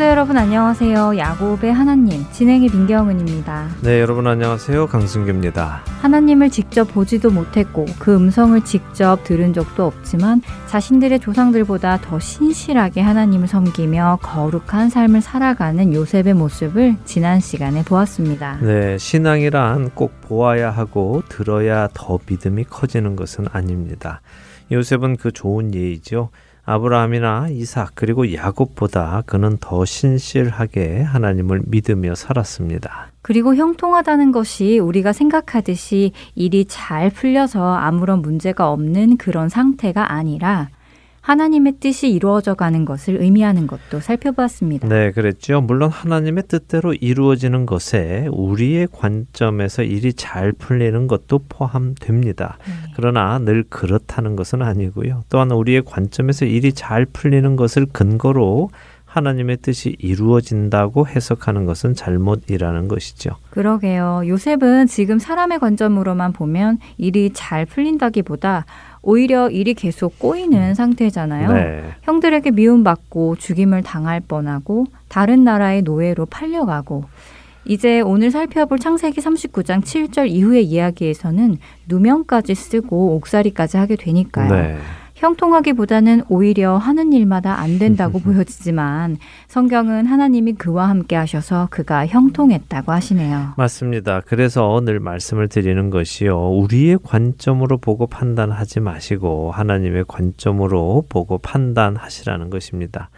애청자 여러분 안녕하세요. 야곱의 하나님 진행의 민경은입니다. 네, 여러분 안녕하세요. 강승규입니다. 하나님을 직접 보지도 못했고 그 음성을 직접 들은 적도 없지만 자신들의 조상들보다 더 신실하게 하나님을 섬기며 거룩한 삶을 살아가는 요셉의 모습을 지난 시간에 보았습니다. 네, 신앙이란 꼭 보아야 하고 들어야 더 믿음이 커지는 것은 아닙니다. 요셉은 그 좋은 예이죠. 아브라함이나 이삭 그리고 야곱보다 그는 더 신실하게 하나님을 믿으며 살았습니다. 그리고 형통하다는 것이 우리가 생각하듯이 일이 잘 풀려서 아무런 문제가 없는 그런 상태가 아니라 하나님의 뜻이 이루어져 가는 것을 의미하는 것도 살펴보았습니다. 네, 그랬죠. 물론 하나님의 뜻대로 이루어지는 것에 우리의 관점에서 일이 잘 풀리는 것도 포함됩니다. 네. 그러나 늘 그렇다는 것은 아니고요. 또한 우리의 관점에서 일이 잘 풀리는 것을 근거로 하나님의 뜻이 이루어진다고 해석하는 것은 잘못이라는 것이죠. 그러게요. 요셉은 지금 사람의 관점으로만 보면 일이 잘 풀린다기보다 오히려 일이 계속 꼬이는 상태잖아요. 네. 형들에게 미움받고 죽임을 당할 뻔하고 다른 나라의 노예로 팔려가고 이제 오늘 살펴볼 창세기 39장 7절 이후의 이야기에서는 누명까지 쓰고 옥살이까지 하게 되니까요. 네. 형통하기보다는 오히려 하는 일마다 안 된다고 보여지지만 성경은 하나님이 그와 함께 하셔서 그가 형통했다고 하시네요. 맞습니다. 그래서 늘 말씀을 드리는 것이요. 우리의 관점으로 보고 판단하지 마시고 하나님의 관점으로 보고 판단하시라는 것입니다.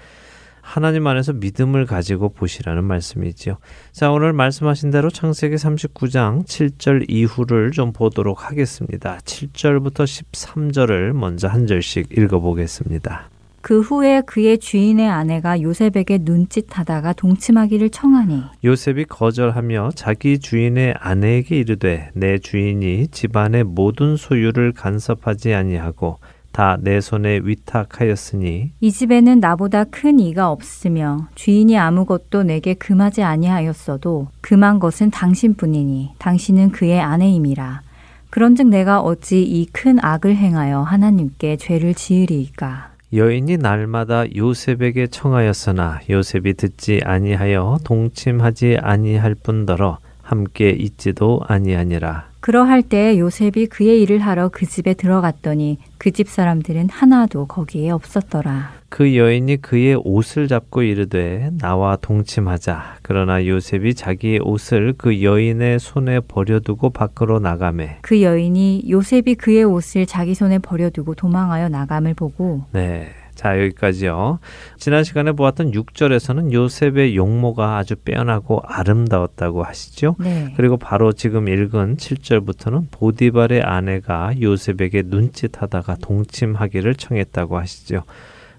하나님 안에서 믿음을 가지고 보시라는 말씀이지요. 자, 오늘 말씀하신 대로 창세기 39장 7절 이후를 좀 보도록 하겠습니다. 7절부터 13절을 먼저 한 절씩 읽어보겠습니다. 그 후에 그의 주인의 아내가 요셉에게 눈짓하다가 동침하기를 청하니 요셉이 거절하며 자기 주인의 아내에게 이르되 내 주인이 집안의 모든 소유를 간섭하지 아니하고 다 내 손에 위탁하였으니 이 집에는 나보다 큰 이가 없으며 주인이 아무것도 내게 금하지 아니하였어도 금한 것은 당신뿐이니 당신은 그의 아내임이라. 그런즉 내가 어찌 이 큰 악을 행하여 하나님께 죄를 지으리이까? 여인이 날마다 요셉에게 청하였으나 요셉이 듣지 아니하여 동침하지 아니할 뿐더러 함께 있지도 아니하니라 그러할 때 요셉이 그의 일을 하러 그 집에 들어갔더니 그 집 사람들은 하나도 거기에 없었더라. 그 여인이 그의 옷을 잡고 이르되 나와 동침하자. 그러나 요셉이 자기의 옷을 그 여인의 손에 버려두고 밖으로 나가매. 그 여인이 요셉이 그의 옷을 자기 손에 버려두고 도망하여 나감을 보고 네. 자, 여기까지요. 지난 시간에 보았던 6절에서는 요셉의 용모가 아주 빼어나고 아름다웠다고 하시죠. 네. 그리고 바로 지금 읽은 7절부터는 보디발의 아내가 요셉에게 눈짓하다가 동침하기를 청했다고 하시죠.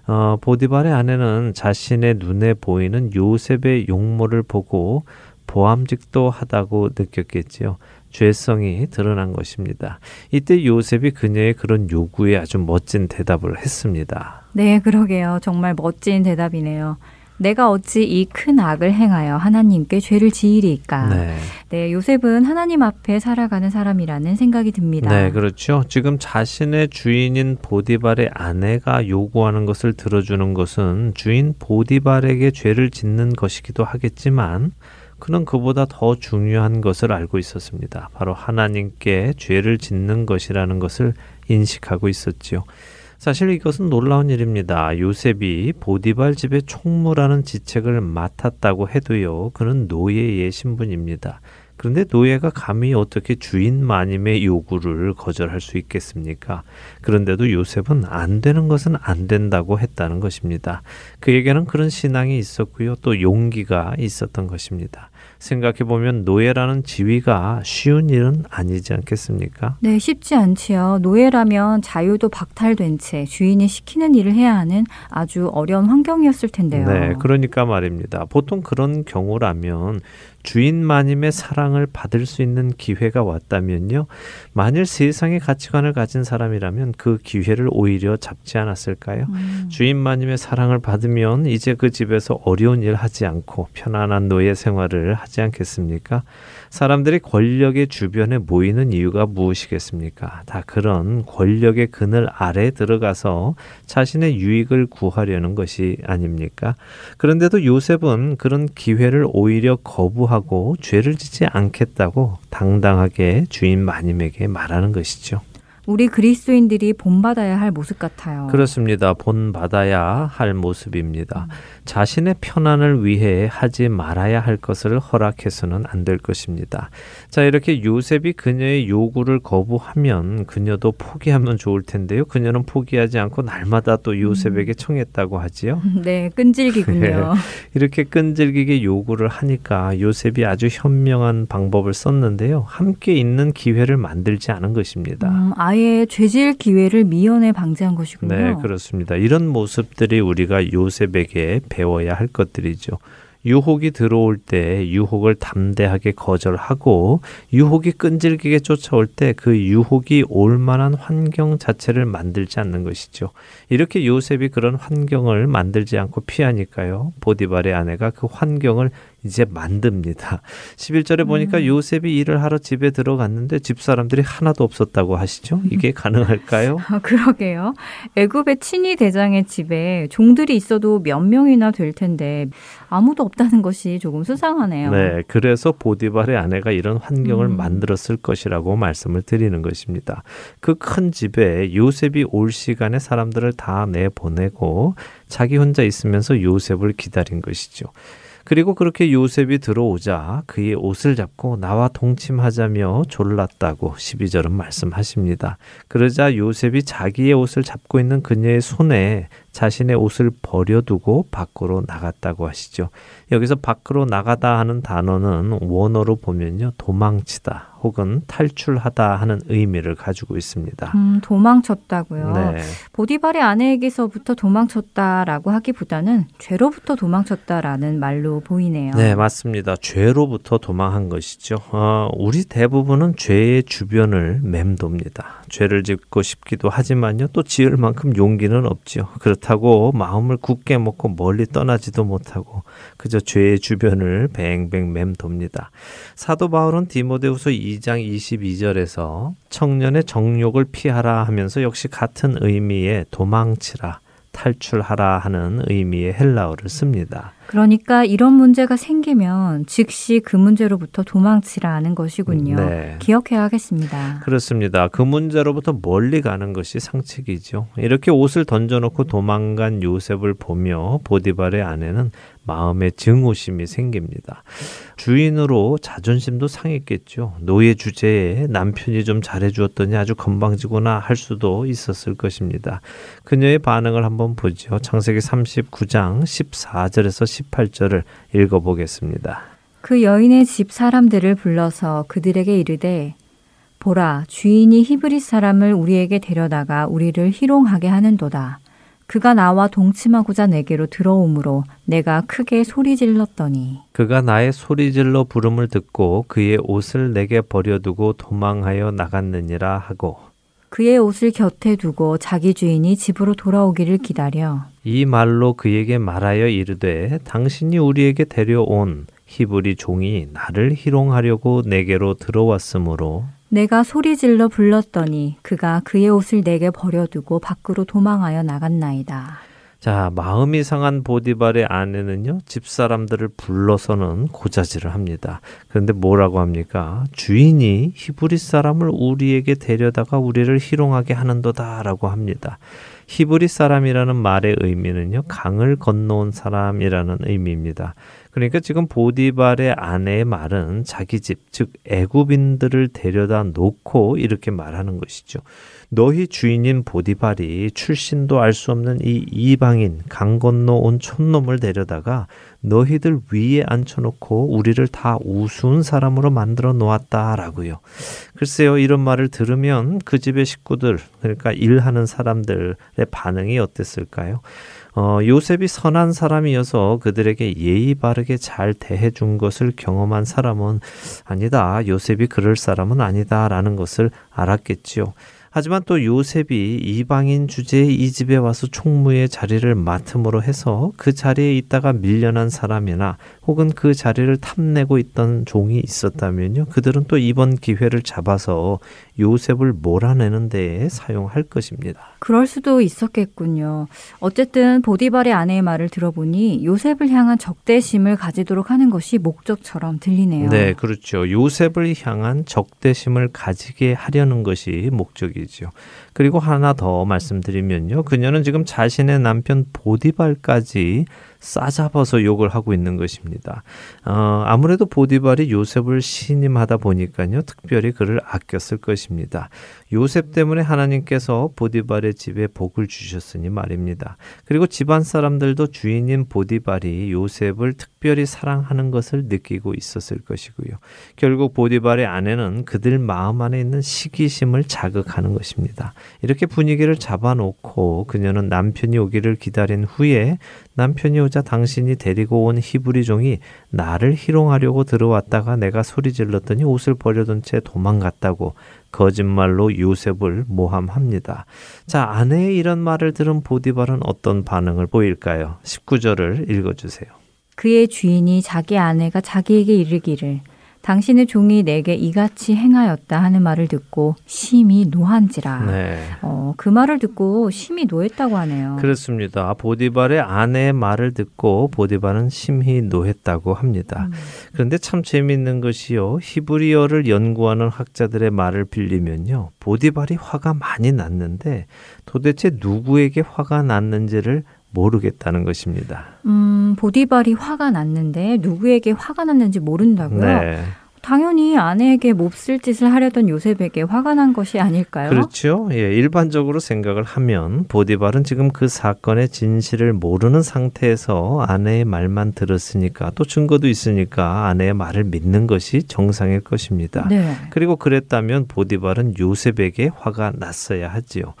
어, 보디발의 아내는 자신의 눈에 보이는 요셉의 용모를 보고 보암직도 하다고 느꼈겠지요. 죄성이 드러난 것입니다. 이때 요셉이 그녀의 그런 요구에 아주 멋진 대답을 했습니다. 네, 그러게요. 정말 멋진 대답이네요. 내가 어찌 이 큰 악을 행하여 하나님께 죄를 지으리까. 네. 네, 요셉은 하나님 앞에 살아가는 사람이라는 생각이 듭니다. 네, 그렇죠. 지금 자신의 주인인 보디발의 아내가 요구하는 것을 들어주는 것은 주인 보디발에게 죄를 짓는 것이기도 하겠지만 그는 그보다 더 중요한 것을 알고 있었습니다. 바로 하나님께 죄를 짓는 것이라는 것을 인식하고 있었지요. 사실 이것은 놀라운 일입니다. 요셉이 보디발 집의 총무라는 지책을 맡았다고 해도요, 그는 노예의 신분입니다. 그런데 노예가 감히 어떻게 주인 마님의 요구를 거절할 수 있겠습니까? 그런데도 요셉은 안 되는 것은 안 된다고 했다는 것입니다. 그에게는 그런 신앙이 있었고요. 또 용기가 있었던 것입니다. 생각해 보면 노예라는 지위가 쉬운 일은 아니지 않겠습니까? 네, 쉽지 않지요. 노예라면 자유도 박탈된 채 주인이 시키는 일을 해야 하는 아주 어려운 환경이었을 텐데요. 네, 그러니까 말입니다. 보통 그런 경우라면 주인 마님의 사랑을 받을 수 있는 기회가 왔다면요. 만일 세상의 가치관을 가진 사람이라면 그 기회를 오히려 잡지 않았을까요? 음. 주인 마님의 사랑을 받으면 이제 그 집에서 어려운 일 하지 않고 편안한 노예 생활을 하지 않겠습니까? 사람들이 권력의 주변에 모이는 이유가 무엇이겠습니까? 다 그런 권력의 그늘 아래 들어가서 자신의 유익을 구하려는 것이 아닙니까? 그런데도 요셉은 그런 기회를 오히려 거부하고 죄를 짓지 않겠다고 당당하게 주인 마님에게 말하는 것이죠. 우리 그리스도인들이 본받아야 할 모습 같아요. 그렇습니다. 본받아야 할 모습입니다. 음. 자신의 편안을 위해 하지 말아야 할 것을 허락해서는 안 될 것입니다. 자, 이렇게 요셉이 그녀의 요구를 거부하면 그녀도 포기하면 좋을 텐데요. 그녀는 포기하지 않고 날마다 또 요셉에게 음. 청했다고 하지요. 네, 끈질기군요. 네, 이렇게 끈질기게 요구를 하니까 요셉이 아주 현명한 방법을 썼는데요. 함께 있는 기회를 만들지 않은 것입니다. 음, 아예 죄질 기회를 미연에 방지한 것이군요. 네, 그렇습니다. 이런 모습들이 우리가 요셉에게 배워야 할 것들이죠. 유혹이 들어올 때 유혹을 담대하게 거절하고 유혹이 끈질기게 쫓아올 때 그 유혹이 올 만한 환경 자체를 만들지 않는 것이죠. 이렇게 요셉이 그런 환경을 만들지 않고 피하니까요. 보디발의 아내가 그 환경을 이제 만듭니다. 11절에 보니까 음. 요셉이 일을 하러 집에 들어갔는데 집 사람들이 하나도 없었다고 하시죠? 이게 가능할까요? 아, 그러게요. 애굽의 친위 대장의 집에 종들이 있어도 몇 명이나 될 텐데 아무도 없다는 것이 조금 수상하네요. 네, 그래서 보디발의 아내가 이런 환경을 음. 만들었을 것이라고 말씀을 드리는 것입니다. 그 큰 집에 요셉이 올 시간에 사람들을 다 내보내고 자기 혼자 있으면서 요셉을 기다린 것이죠. 그리고 그렇게 요셉이 들어오자 그의 옷을 잡고 나와 동침하자며 졸랐다고 12절은 말씀하십니다. 그러자 요셉이 자기의 옷을 잡고 있는 그녀의 손에 자신의 옷을 버려두고 밖으로 나갔다고 하시죠. 여기서 밖으로 나가다 하는 단어는 원어로 보면요. 도망치다 혹은 탈출하다 하는 의미를 가지고 있습니다. 음, 도망쳤다고요. 네. 보디발의 아내에게서부터 도망쳤다라고 하기보다는 죄로부터 도망쳤다라는 말로 보이네요. 네, 맞습니다. 죄로부터 도망한 것이죠. 어, 우리 대부분은 죄의 주변을 맴돕니다. 죄를 짓고 싶기도 하지만요. 또 지을 만큼 용기는 없지요. 그렇다고 마음을 굳게 먹고 멀리 떠나지도 못하고 그저 죄의 주변을 뱅뱅 맴돕니다. 사도 바울은 디모데후서 2장 22절에서 청년의 정욕을 피하라 하면서 역시 같은 의미의 도망치라 탈출하라 하는 의미의 헬라어를 씁니다. 그러니까 이런 문제가 생기면 즉시 그 문제로부터 도망치라는 것이군요. 네. 기억해야겠습니다. 그렇습니다. 그 문제로부터 멀리 가는 것이 상책이죠. 이렇게 옷을 던져놓고 도망간 요셉을 보며 보디발의 아내는 마음에 증오심이 생깁니다. 주인으로 자존심도 상했겠죠. 노예 주제에 남편이 좀 잘해주었더니 아주 건방지구나 할 수도 있었을 것입니다. 그녀의 반응을 한번 보죠. 창세기 39장 14절에서 18절을 읽어보겠습니다. 그 여인의 집 사람들을 불러서 그들에게 이르되 보라 주인이 히브리 사람을 우리에게 데려다가 우리를 희롱하게 하는도다. 그가 나와 동침하고자 내게로 들어오므로 내가 크게 소리 질렀더니. 그가 나의 소리 질러 부름을 듣고 그의 옷을 내게 버려두고 도망하여 나갔느니라 하고 그의 옷을 곁에 두고 자기 주인이 집으로 돌아오기를 기다려. 이 말로 그에게 말하여 이르되 당신이 우리에게 데려온 히브리 종이 나를 희롱하려고 내게로 들어왔으므로 내가 소리질러 불렀더니 그가 그의 옷을 내게 버려두고 밖으로 도망하여 나갔나이다. 자, 마음이 상한 보디발의 아내는요, 집사람들을 불러서는 고자질을 합니다. 그런데 뭐라고 합니까? 주인이 히브리 사람을 우리에게 데려다가 우리를 희롱하게 하는도다라고 합니다. 히브리 사람이라는 말의 의미는요, 강을 건너온 사람이라는 의미입니다. 그러니까 지금 보디발의 아내의 말은 자기 집, 즉 애굽인들을 데려다 놓고 이렇게 말하는 것이죠. 너희 주인인 보디발이 출신도 알 수 없는 이 이방인 강 건너 온 촌놈을 데려다가 너희들 위에 앉혀놓고 우리를 다 우스운 사람으로 만들어 놓았다라고요. 글쎄요, 이런 말을 들으면 그 집의 식구들, 그러니까 일하는 사람들의 반응이 어땠을까요? 어, 요셉이 선한 사람이어서 그들에게 예의 바르게 잘 대해준 것을 경험한 사람은 아니다. 요셉이 그럴 사람은 아니다라는 것을 알았겠지요. 하지만 또 요셉이 이방인 주제의 이 집에 와서 총무의 자리를 맡음으로 해서 그 자리에 있다가 밀려난 사람이나 혹은 그 자리를 탐내고 있던 종이 있었다면요. 그들은 또 이번 기회를 잡아서 요셉을 몰아내는 데에 사용할 것입니다. 그럴 수도 있었겠군요. 어쨌든 보디발의 아내의 말을 들어보니 요셉을 향한 적대심을 가지도록 하는 것이 목적처럼 들리네요. 네, 그렇죠. 요셉을 향한 적대심을 가지게 하려는 것이 목적이죠. 그리고 하나 더 말씀드리면요. 그녀는 지금 자신의 남편 보디발까지 싸잡아서 욕을 하고 있는 것입니다. 어, 아무래도 보디발이 요셉을 신임하다 보니까요, 특별히 그를 아꼈을 것입니다. 요셉 때문에 하나님께서 보디발의 집에 복을 주셨으니 말입니다. 그리고 집안 사람들도 주인인 보디발이 요셉을 특별히 사랑하는 것을 느끼고 있었을 것이고요. 결국 보디발의 아내는 그들 마음 안에 있는 시기심을 자극하는 것입니다. 이렇게 분위기를 잡아놓고 그녀는 남편이 오기를 기다린 후에 남편이 오자 당신이 데리고 온 히브리 종이 나를 희롱하려고 들어왔다가 내가 소리 질렀더니 옷을 버려둔 채 도망갔다고 거짓말로 요셉을 모함합니다. 자, 아내의 이런 말을 들은 보디발은 어떤 반응을 보일까요? 19절을 읽어주세요. 그의 주인이 자기 아내가 자기에게 이르기를 당신의 종이 내게 이같이 행하였다 하는 말을 듣고 심히 노한지라. 네. 어, 그 말을 듣고 심히 노했다고 하네요. 그렇습니다. 보디발의 아내의 말을 듣고 보디발은 심히 노했다고 합니다. 음. 그런데 참 재미있는 것이요. 히브리어를 연구하는 학자들의 말을 빌리면요. 보디발이 화가 많이 났는데 도대체 누구에게 화가 났는지를 모르겠다는 것입니다. 음, 보디발이 화가 났는데 누구에게 화가 났는지 모른다고요? 네. 당연히 아내에게 몹쓸 짓을 하려던 요셉에게 화가 난 것이 아닐까요? 그렇죠. 예, 일반적으로 생각을 하면 보디발은 지금 그 사건의 진실을 모르는 상태에서 아내의 말만 들었으니까 또 증거도 있으니까 아내의 말을 믿는 것이 정상일 것입니다. 네. 그리고 그랬다면 보디발은 요셉에게 화가 났어야 하지요.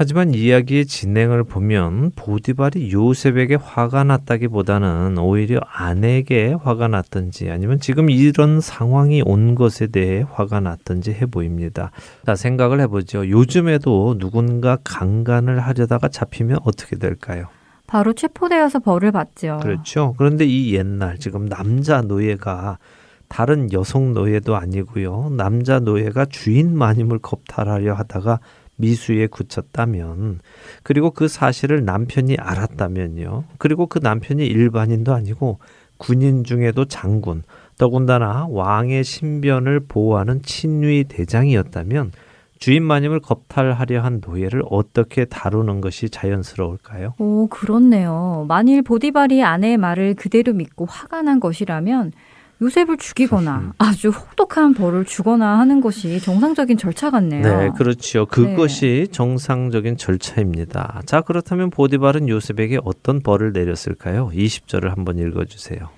하지만 이야기의 진행을 보면 보디발이 요셉에게 화가 났다기보다는 오히려 아내에게 화가 났든지 아니면 지금 이런 상황이 온 것에 대해 화가 났든지 해 보입니다. 자, 생각을 해보죠. 요즘에도 누군가 강간을 하려다가 잡히면 어떻게 될까요? 바로 체포되어서 벌을 받죠. 그렇죠. 그런데 이 옛날 지금 남자 노예가 다른 여성 노예도 아니고요. 남자 노예가 주인 마님을 겁탈하려 하다가 미수에 굳혔다면 그리고 그 사실을 남편이 알았다면요. 그리고 그 남편이 일반인도 아니고 군인 중에도 장군, 더군다나 왕의 신변을 보호하는 친위 대장이었다면 주인 마님을 겁탈하려 한 노예를 어떻게 다루는 것이 자연스러울까요? 오, 그렇네요. 만일 보디발이 아내의 말을 그대로 믿고 화가 난 것이라면 요셉을 죽이거나 음. 아주 혹독한 벌을 주거나 하는 것이 정상적인 절차 같네요. 네, 그렇죠. 그것이 네. 정상적인 절차입니다. 자, 그렇다면 보디발은 요셉에게 어떤 벌을 내렸을까요? 20절을 한번 읽어 주세요.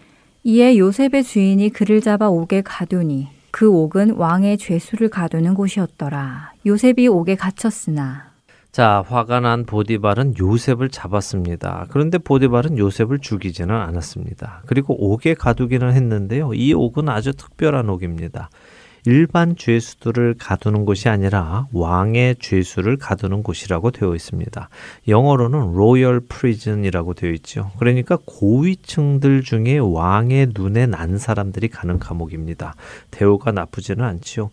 이에 요셉의 주인이 그를 잡아 옥에 가두니 그 옥은 왕의 죄수를 가두는 곳이었더라. 요셉이 옥에 갇혔으나 자, 화가 난 보디발은 요셉을 잡았습니다. 그런데 보디발은 요셉을 죽이지는 않았습니다. 그리고 옥에 가두기는 했는데요. 이 옥은 아주 특별한 옥입니다. 일반 죄수들을 가두는 곳이 아니라 왕의 죄수를 가두는 곳이라고 되어 있습니다. 영어로는 royal prison이라고 되어 있죠. 그러니까 고위층들 중에 왕의 눈에 난 사람들이 가는 감옥입니다. 대우가 나쁘지는 않지요.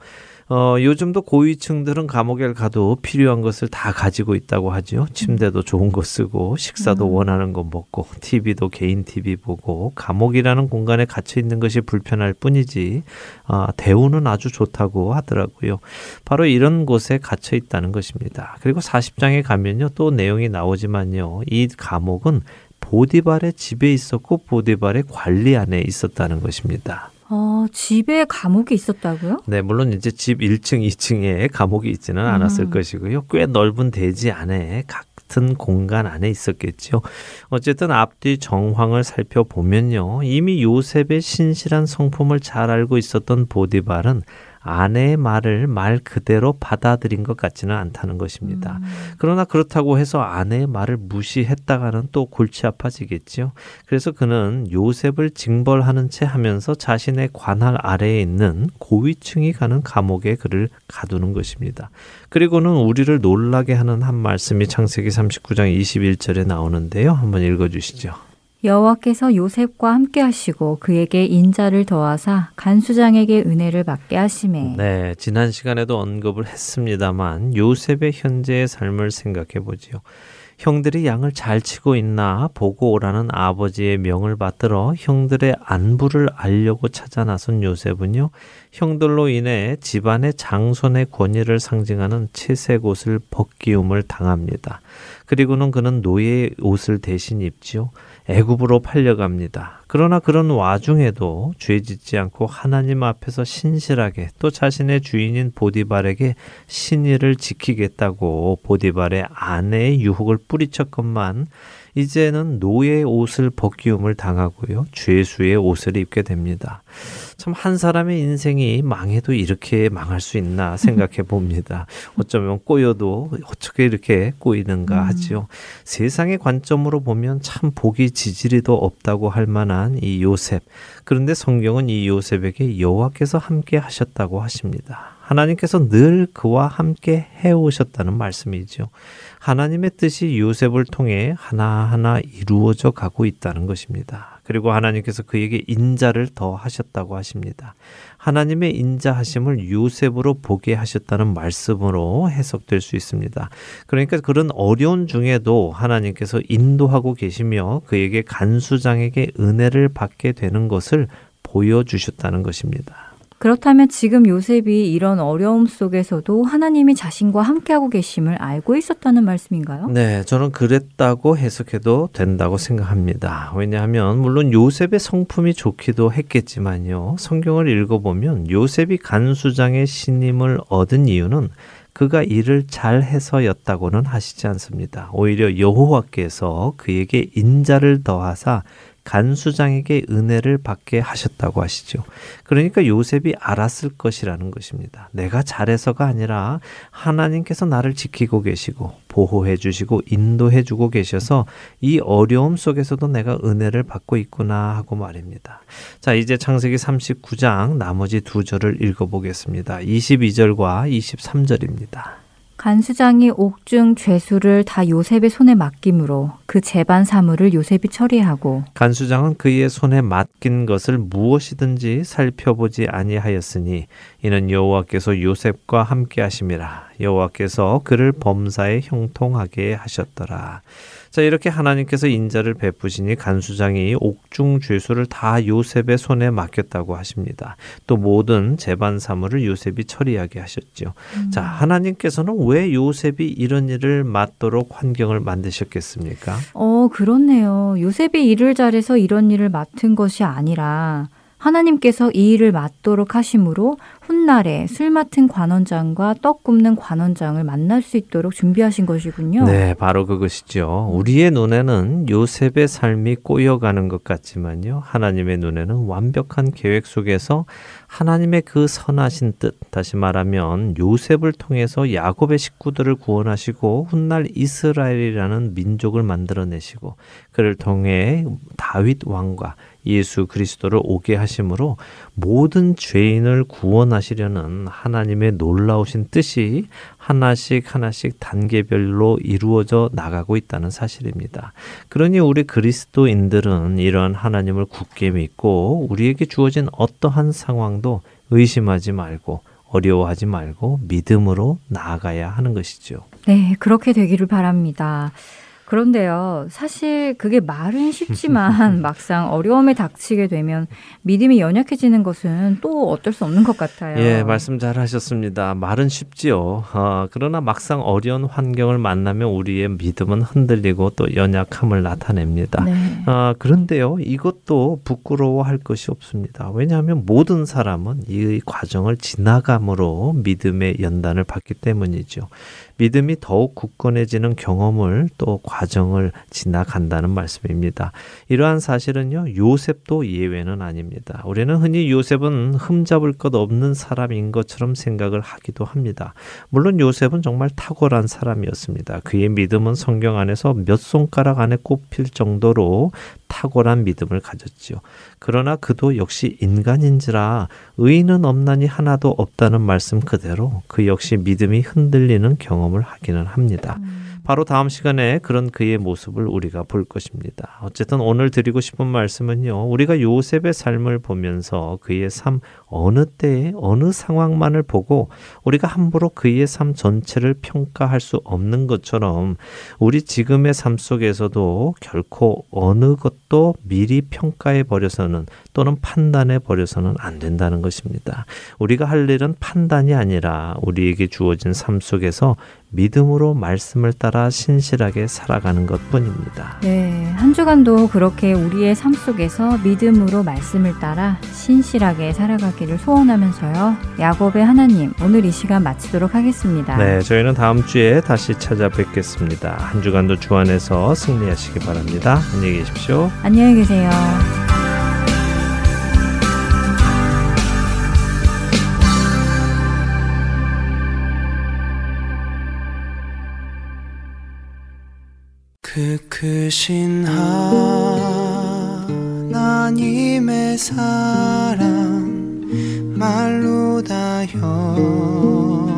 어, 요즘도 고위층들은 감옥에 가도 필요한 것을 다 가지고 있다고 하죠. 침대도 좋은 거 쓰고, 식사도 음. 원하는 거 먹고, TV도 개인 TV 보고, 감옥이라는 공간에 갇혀 있는 것이 불편할 뿐이지, 아, 대우는 아주 좋다고 하더라고요. 바로 이런 곳에 갇혀 있다는 것입니다. 그리고 40장에 가면요, 또 내용이 나오지만요, 이 감옥은 보디발의 집에 있었고, 보디발의 관리 안에 있었다는 것입니다. 어, 집에 감옥이 있었다고요? 네, 물론 이제 집 1층, 2층에 감옥이 있지는 않았을 음. 것이고요. 꽤 넓은 대지 안에 각 같은 공간 안에 있었겠죠. 어쨌든 앞뒤 정황을 살펴보면요. 이미 요셉의 신실한 성품을 잘 알고 있었던 보디발은 아내의 말을 말 그대로 받아들인 것 같지는 않다는 것입니다. 음. 그러나 그렇다고 해서 아내의 말을 무시했다가는 또 골치 아파지겠지요. 그래서 그는 요셉을 징벌하는 채 하면서 자신의 관할 아래에 있는 고위층이 가는 감옥에 그를 가두는 것입니다. 그리고는 우리를 놀라게 하는 한 말씀이 창세기 39장 21절에 나오는데요. 한번 읽어 주시죠. 여호와께서 요셉과 함께 하시고 그에게 인자를 더하사 간수장에게 은혜를 받게 하심에 네, 지난 시간에도 언급을 했습니다만 요셉의 현재의 삶을 생각해 보지요. 형들이 양을 잘 치고 있나 보고 오라는 아버지의 명을 받들어 형들의 안부를 알려고 찾아 나선 요셉은요, 형들로 인해 집안의 장손의 권위를 상징하는 채색 옷을 벗기움을 당합니다. 그리고는 그는 노예의 옷을 대신 입지요. 애굽으로 팔려갑니다. 그러나 그런 와중에도 죄 짓지 않고 하나님 앞에서 신실하게 또 자신의 주인인 보디발에게 신의를 지키겠다고 보디발의 아내의 유혹을 뿌리쳤건만 이제는 노예의 옷을 벗기움을 당하고요. 죄수의 옷을 입게 됩니다. 참 한 사람의 인생이 망해도 이렇게 망할 수 있나 생각해 봅니다. 어쩌면 꼬여도 어떻게 이렇게 꼬이는가 음. 하지요. 세상의 관점으로 보면 참 복이 지지리도 없다고 할 만한 이 요셉. 그런데 성경은 이 요셉에게 여호와께서 함께 하셨다고 하십니다. 하나님께서 늘 그와 함께 해 오셨다는 말씀이죠. 하나님의 뜻이 요셉을 통해 하나하나 이루어져 가고 있다는 것입니다. 그리고 하나님께서 그에게 인자를 더 하셨다고 하십니다. 하나님의 인자하심을 요셉으로 보게 하셨다는 말씀으로 해석될 수 있습니다. 그러니까 그런 어려운 중에도 하나님께서 인도하고 계시며 그에게 간수장에게 은혜를 받게 되는 것을 보여주셨다는 것입니다. 그렇다면 지금 요셉이 이런 어려움 속에서도 하나님이 자신과 함께하고 계심을 알고 있었다는 말씀인가요? 네, 저는 그랬다고 해석해도 된다고 생각합니다. 왜냐하면 물론 요셉의 성품이 좋기도 했겠지만요. 성경을 읽어보면 요셉이 간수장의 신임을 얻은 이유는 그가 일을 잘 해서였다고는 하시지 않습니다. 오히려 여호와께서 그에게 인자를 더하사 간수장에게 은혜를 받게 하셨다고 하시죠. 그러니까 요셉이 알았을 것이라는 것입니다. 내가 잘해서가 아니라 하나님께서 나를 지키고 계시고 보호해 주시고 인도해 주고 계셔서 이 어려움 속에서도 내가 은혜를 받고 있구나 하고 말입니다. 자, 이제 창세기 39장 나머지 두 절을 읽어 보겠습니다. 22절과 23절입니다. 간수장이 옥중 죄수를 다 요셉의 손에 맡김으로 그 재반 사물을 요셉이 처리하고 간수장은 그의 손에 맡긴 것을 무엇이든지 살펴보지 아니하였으니 이는 여호와께서 요셉과 함께 하심이라. 여호와께서 그를 범사에 형통하게 하셨더라 자, 이렇게 하나님께서 인자를 베푸시니 간수장이 옥중 죄수를 다 요셉의 손에 맡겼다고 하십니다. 또 모든 재반 사물을 요셉이 처리하게 하셨죠. 음. 자, 하나님께서는 왜 요셉이 이런 일을 맡도록 환경을 만드셨겠습니까? 어, 그렇네요. 요셉이 일을 잘해서 이런 일을 맡은 것이 아니라 하나님께서 이 일을 맡도록 하심으로 훗날에 술 맡은 관원장과 떡 굽는 관원장을 만날 수 있도록 준비하신 것이군요. 네, 바로 그것이죠. 우리의 눈에는 요셉의 삶이 꼬여가는 것 같지만요. 하나님의 눈에는 완벽한 계획 속에서 하나님의 그 선하신 뜻, 다시 말하면 요셉을 통해서 야곱의 식구들을 구원하시고 훗날 이스라엘이라는 민족을 만들어내시고 그를 통해 다윗 왕과 예수 그리스도를 오게 하심으로 모든 죄인을 구원하시려는 하나님의 놀라우신 뜻이 하나씩 하나씩 단계별로 이루어져 나가고 있다는 사실입니다. 그러니 우리 그리스도인들은 이러한 하나님을 굳게 믿고 우리에게 주어진 어떠한 상황도 의심하지 말고 어려워하지 말고 믿음으로 나아가야 하는 것이죠. 네, 그렇게 되기를 바랍니다. 그런데요, 사실 그게 말은 쉽지만 막상 어려움에 닥치게 되면 믿음이 연약해지는 것은 또 어쩔 수 없는 것 같아요. 예, 말씀 잘 하셨습니다. 말은 쉽지요. 어, 그러나 막상 어려운 환경을 만나면 우리의 믿음은 흔들리고 또 연약함을 나타냅니다. 네. 어, 그런데요, 이것도 부끄러워할 것이 없습니다. 왜냐하면 모든 사람은 이 과정을 지나감으로 믿음의 연단을 받기 때문이죠. 믿음이 더욱 굳건해지는 경험을 또 과 정을 지나간다는 말씀입니다. 이러한 사실은요, 요셉도 예외는 아닙니다. 우리는 흔히 요셉은 흠잡을 것 없는 사람인 것처럼 생각을 하기도 합니다. 물론 요셉은 정말 탁월한 사람이었습니다. 그의 믿음은 성경 안에서 몇 손가락 안에 꼽힐 정도로 탁월한 믿음을 가졌지요. 그러나 그도 역시 인간인지라 의인은 없나니 하나도 없다는 말씀 그대로 그 역시 믿음이 흔들리는 경험을 하기는 합니다. 음. 바로 다음 시간에 그런 그의 모습을 우리가 볼 것입니다. 어쨌든 오늘 드리고 싶은 말씀은요. 우리가 요셉의 삶을 보면서 그의 삶 어느 때에 어느 상황만을 보고 우리가 함부로 그의 삶 전체를 평가할 수 없는 것처럼 우리 지금의 삶 속에서도 결코 어느 것도 미리 평가해 버려서는 또는 판단해 버려서는 안 된다는 것입니다. 우리가 할 일은 판단이 아니라 우리에게 주어진 삶 속에서 믿음으로 말씀을 따라 신실하게 살아가는 것 뿐입니다. 네, 한 주간도 그렇게 우리의 삶 속에서 믿음으로 말씀을 따라 신실하게 살아가기 를 소원하면서요. 야곱의 하나님, 오늘 이 시간 마치도록 하겠습니다. 네, 저희는 다음 주에 다시 찾아뵙겠습니다. 한 주간도 주 안에서 승리하시기 바랍니다. 안녕히 계십시오. 안녕히 계세요. 그 크신 하나님의 사랑 말로 다형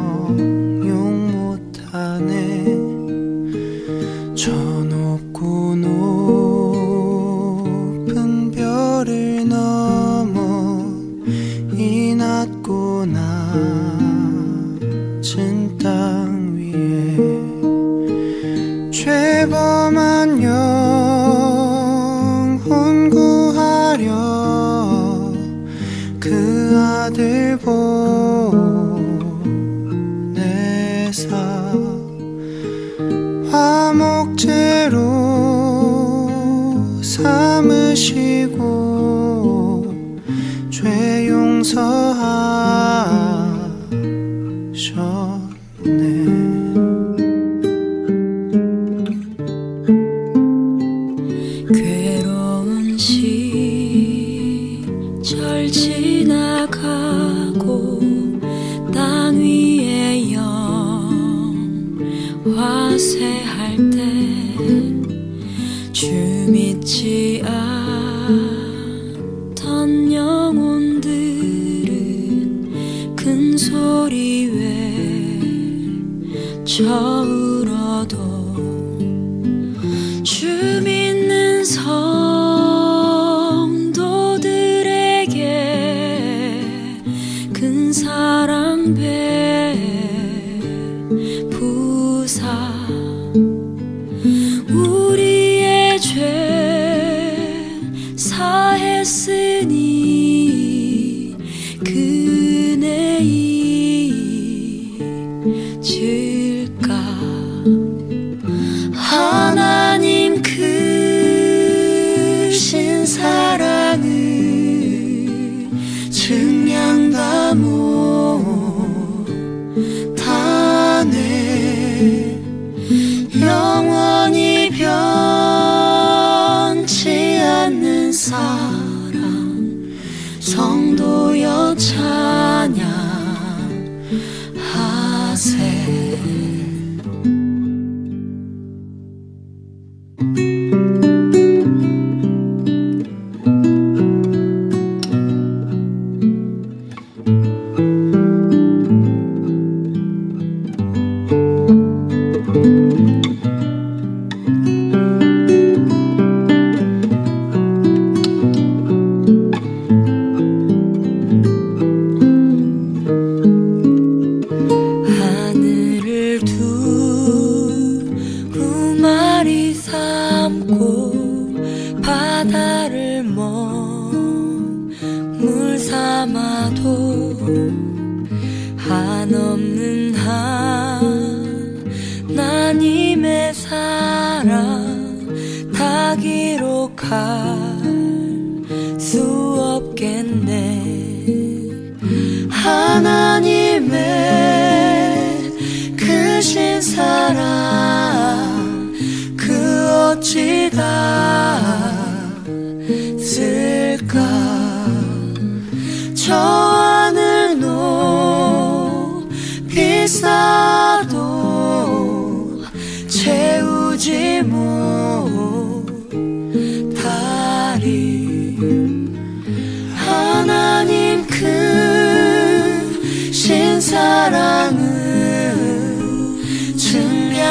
잊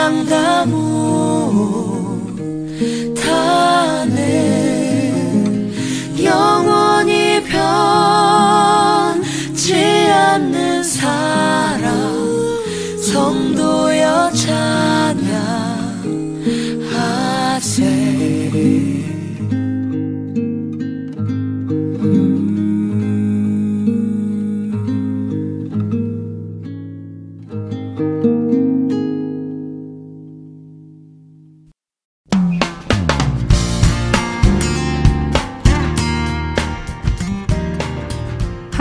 증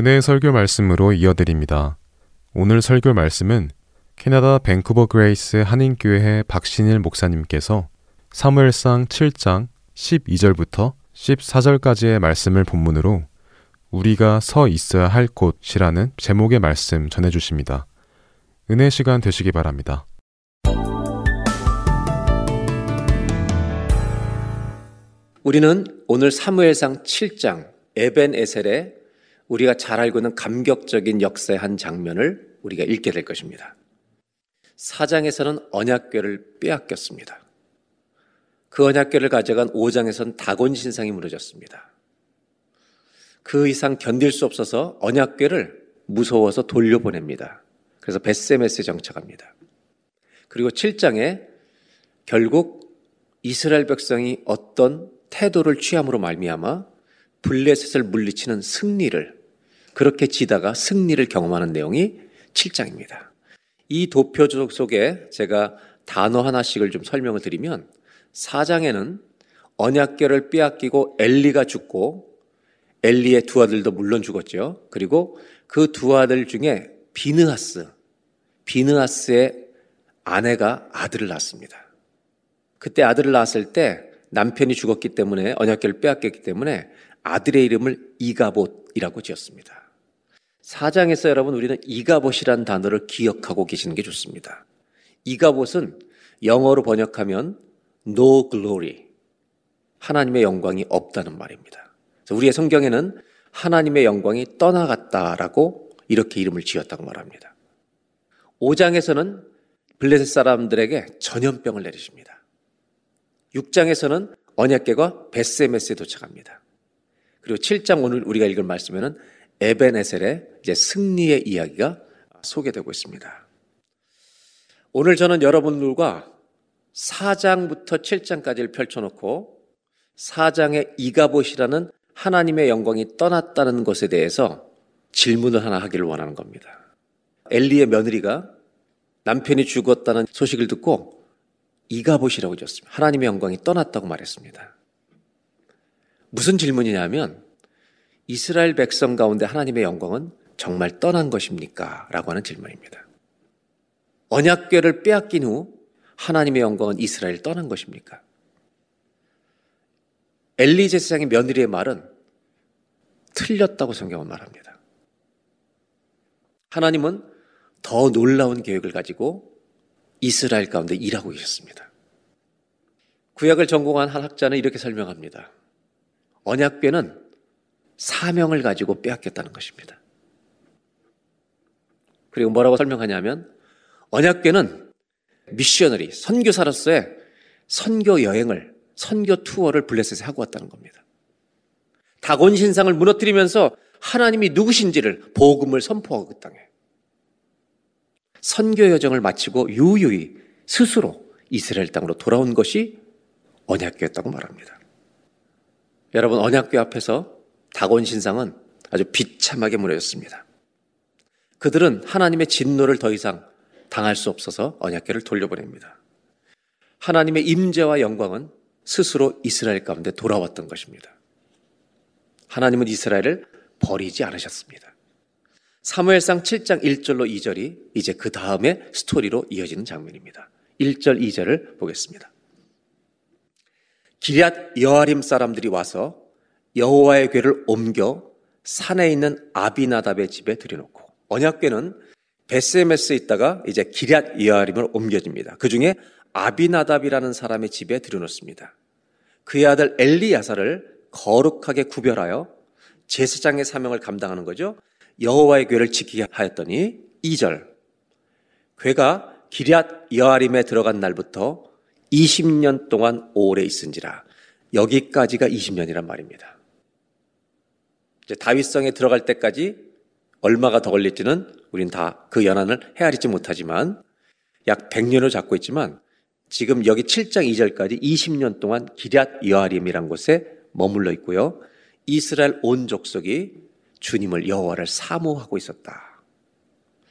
은혜의 설교 말씀으로 이어드립니다. 오늘 설교 말씀은 캐나다 밴쿠버 그레이스 한인교회 박신일 목사님께서 사무엘상 7장 12절부터 14절까지의 말씀을 본문으로 우리가 서 있어야 할 곳이라는 제목의 말씀 전해 주십니다. 은혜 시간 되시기 바랍니다. 우리는 오늘 사무엘상 7장 에벤 에셀의 우리가 잘 알고 있는 감격적인 역사의 한 장면을 우리가 읽게 될 것입니다. 사장에서는 언약궤를 빼앗겼습니다. 그 언약궤를 가져간 5장에서는 다곤 신상이 무너졌습니다. 그 이상 견딜 수 없어서 언약궤를 무서워서 돌려보냅니다. 그래서 베세메스에 정착합니다. 그리고 7장에 결국 이스라엘 백성이 어떤 태도를 취함으로 말미암아 블레셋을 물리치는 승리를 그렇게 지다가 승리를 경험하는 내용이 7장입니다. 이 도표 속에 제가 단어 하나씩을 좀 설명을 드리면 4장에는 언약궤를 빼앗기고 엘리가 죽고 엘리의 두 아들도 물론 죽었죠. 그리고 그 두 아들 중에 비느하스, 비느하스의 아내가 아들을 낳았습니다. 그때 아들을 낳았을 때 남편이 죽었기 때문에 언약궤를 빼앗겼기 때문에 아들의 이름을 이가봇이라고 지었습니다. 사장에서 여러분 우리는 이가봇이라는 단어를 기억하고 계시는 게 좋습니다. 이가봇은 영어로 번역하면 no glory. 하나님의 영광이 없다는 말입니다. 우리의 성경에는 하나님의 영광이 떠나갔다라고 이렇게 이름을 지었다고 말합니다. 5장에서는 블레셋 사람들에게 전염병을 내리십니다. 6장에서는 언약계가 베세메스에 도착합니다. 그리고 7장 오늘 우리가 읽을 말씀에는 에벤에셀의 이제 승리의 이야기가 소개되고 있습니다. 오늘 저는 여러분들과 4장부터 7장까지를 펼쳐놓고 4장의 이가봇이라는 하나님의 영광이 떠났다는 것에 대해서 질문을 하나 하기를 원하는 겁니다. 엘리의 며느리가 남편이 죽었다는 소식을 듣고 이가봇이라고 지었습니다. 하나님의 영광이 떠났다고 말했습니다. 무슨 질문이냐면 이스라엘 백성 가운데 하나님의 영광은 정말 떠난 것입니까? 라고 하는 질문입니다. 언약궤를 빼앗긴 후 하나님의 영광은 이스라엘 떠난 것입니까? 엘리 제사장의 며느리의 말은 틀렸다고 성경은 말합니다. 하나님은 더 놀라운 계획을 가지고 이스라엘 가운데 일하고 계셨습니다. 구약을 전공한 한 학자는 이렇게 설명합니다. 언약궤는 사명을 가지고 빼앗겼다는 것입니다. 그리고 뭐라고 설명하냐면 언약궤는 미셔너리 선교사로서의 선교 여행을 선교 투어를 블레셋에 하고 왔다는 겁니다. 다곤 신상을 무너뜨리면서 하나님이 누구신지를 복음을 선포하고 그 땅에 선교 여정을 마치고 유유히 스스로 이스라엘 땅으로 돌아온 것이 언약궤였다고 말합니다. 여러분 언약궤 앞에서 다곤 신상은 아주 비참하게 무너졌습니다. 그들은 하나님의 진노를 더 이상 당할 수 없어서 언약궤를 돌려보냅니다. 하나님의 임재와 영광은 스스로 이스라엘 가운데 돌아왔던 것입니다. 하나님은 이스라엘을 버리지 않으셨습니다. 사무엘상 7장 1절로 2절이 이제 그 다음에 스토리로 이어지는 장면입니다. 1절 2절을 보겠습니다. 기리앗 여아림 사람들이 와서 여호와의 궤를 옮겨 산에 있는 아비나답의 집에 들여놓고 언약궤는 베스메스에 있다가 이제 기리앗 여아림을 옮겨집니다. 그 중에 아비나답이라는 사람의 집에 들여놓습니다. 그의 아들 엘리야사를 거룩하게 구별하여 제사장의 사명을 감당하는 거죠. 여호와의 궤를 지키게 하였더니 2절 궤가 기리앗 여아림에 들어간 날부터 20년 동안 오래 있은지라 여기까지가 20년이란 말입니다. 이제 다윗성에 들어갈 때까지 얼마가 더 걸릴지는 우린 다 그 연한을 헤아리지 못하지만 약 100년을 잡고 있지만 지금 여기 7장 2절까지 20년 동안 기럇 여아림이란 곳에 머물러 있고요. 이스라엘 온 족속이 주님을 여호와를 사모하고 있었다.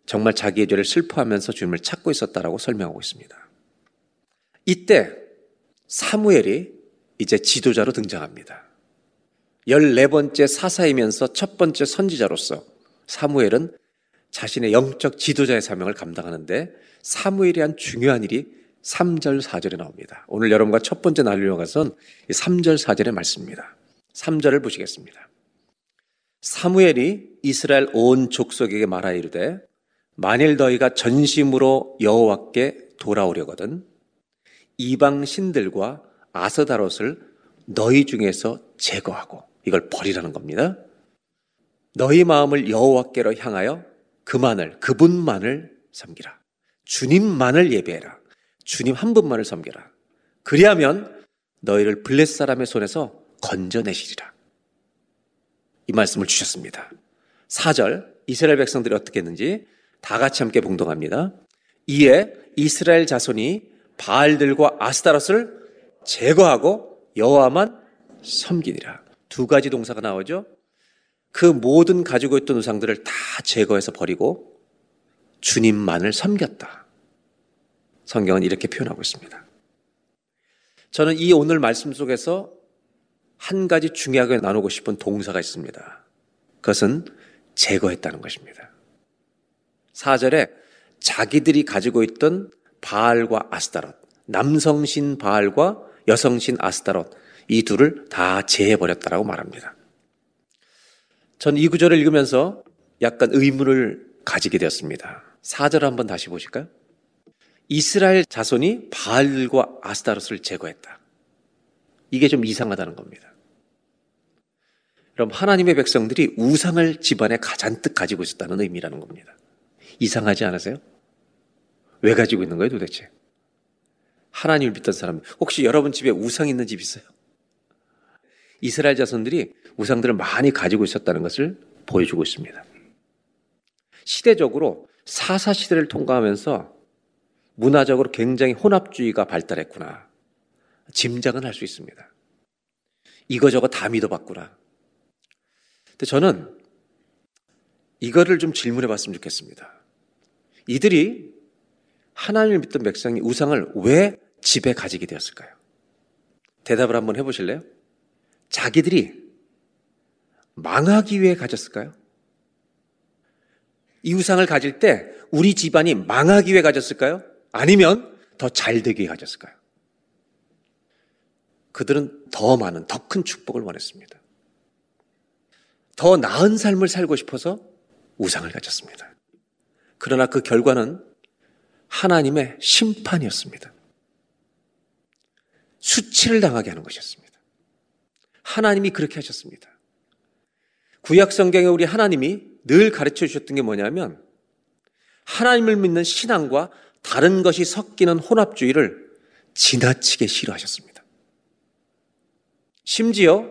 정말 자기의 죄를 슬퍼하면서 주님을 찾고 있었다라고 설명하고 있습니다. 이때 사무엘이 이제 지도자로 등장합니다. 14번째 사사이면서 첫 번째 선지자로서 사무엘은 자신의 영적 지도자의 사명을 감당하는데 사무엘이 한 중요한 일이 3절, 4절에 나옵니다. 오늘 여러분과 첫 번째 나누려고 것은 3절, 4절의 말씀입니다. 3절을 보시겠습니다. 사무엘이 이스라엘 온 족속에게 말하 이르되 만일 너희가 전심으로 여호와께 돌아오려거든 이방 신들과 아스다롯을 너희 중에서 제거하고 이걸 버리라는 겁니다. 너희 마음을 여호와께로 향하여 그만을 그분만을 섬기라. 주님만을 예배해라. 주님 한 분만을 섬겨라. 그리하면 너희를 블렛 사람의 손에서 건져내시리라. 이 말씀을 주셨습니다. 4절 이스라엘 백성들이 어떻게 했는지 다 같이 함께 봉동합니다. 이에 이스라엘 자손이 바알들과 아스타롯을 제거하고 여호와만 섬기니라. 두 가지 동사가 나오죠. 그 모든 가지고 있던 우상들을 다 제거해서 버리고 주님만을 섬겼다. 성경은 이렇게 표현하고 있습니다. 저는 이 오늘 말씀 속에서 한 가지 중요하게 나누고 싶은 동사가 있습니다. 그것은 제거했다는 것입니다. 4절에 자기들이 가지고 있던 바알과 아스타롯, 남성신 바알과 여성신 아스타롯, 이 둘을 다 제해버렸다라고 말합니다. 전 이 구절을 읽으면서 약간 의문을 가지게 되었습니다. 4절 한번 다시 보실까요? 이스라엘 자손이 바알과 아스타롯을 제거했다. 이게 좀 이상하다는 겁니다. 그럼 하나님의 백성들이 우상을 집안에 가잔뜩 가지고 있었다는 의미라는 겁니다. 이상하지 않으세요? 왜 가지고 있는 거예요 도대체? 하나님을 믿던 사람, 혹시 여러분 집에 우상 있는 집 있어요? 이스라엘 자손들이 우상들을 많이 가지고 있었다는 것을 보여주고 있습니다. 시대적으로 사사 시대를 통과하면서 문화적으로 굉장히 혼합주의가 발달했구나. 짐작은 할 수 있습니다. 이거저거 다 믿어봤구나. 근데 저는 이거를 좀 질문해 봤으면 좋겠습니다. 이들이 하나님을 믿던 백성이 우상을 왜 집에 가지게 되었을까요? 대답을 한번 해보실래요? 자기들이 망하기 위해 가졌을까요? 이 우상을 가질 때 우리 집안이 망하기 위해 가졌을까요? 아니면 더 잘되게 가졌을까요? 그들은 더 많은, 더 큰 축복을 원했습니다. 더 나은 삶을 살고 싶어서 우상을 가졌습니다. 그러나 그 결과는 하나님의 심판이었습니다. 수치를 당하게 하는 것이었습니다. 하나님이 그렇게 하셨습니다. 구약 성경에 우리 하나님이 늘 가르쳐 주셨던 게 뭐냐면 하나님을 믿는 신앙과 다른 것이 섞이는 혼합주의를 지나치게 싫어하셨습니다. 심지어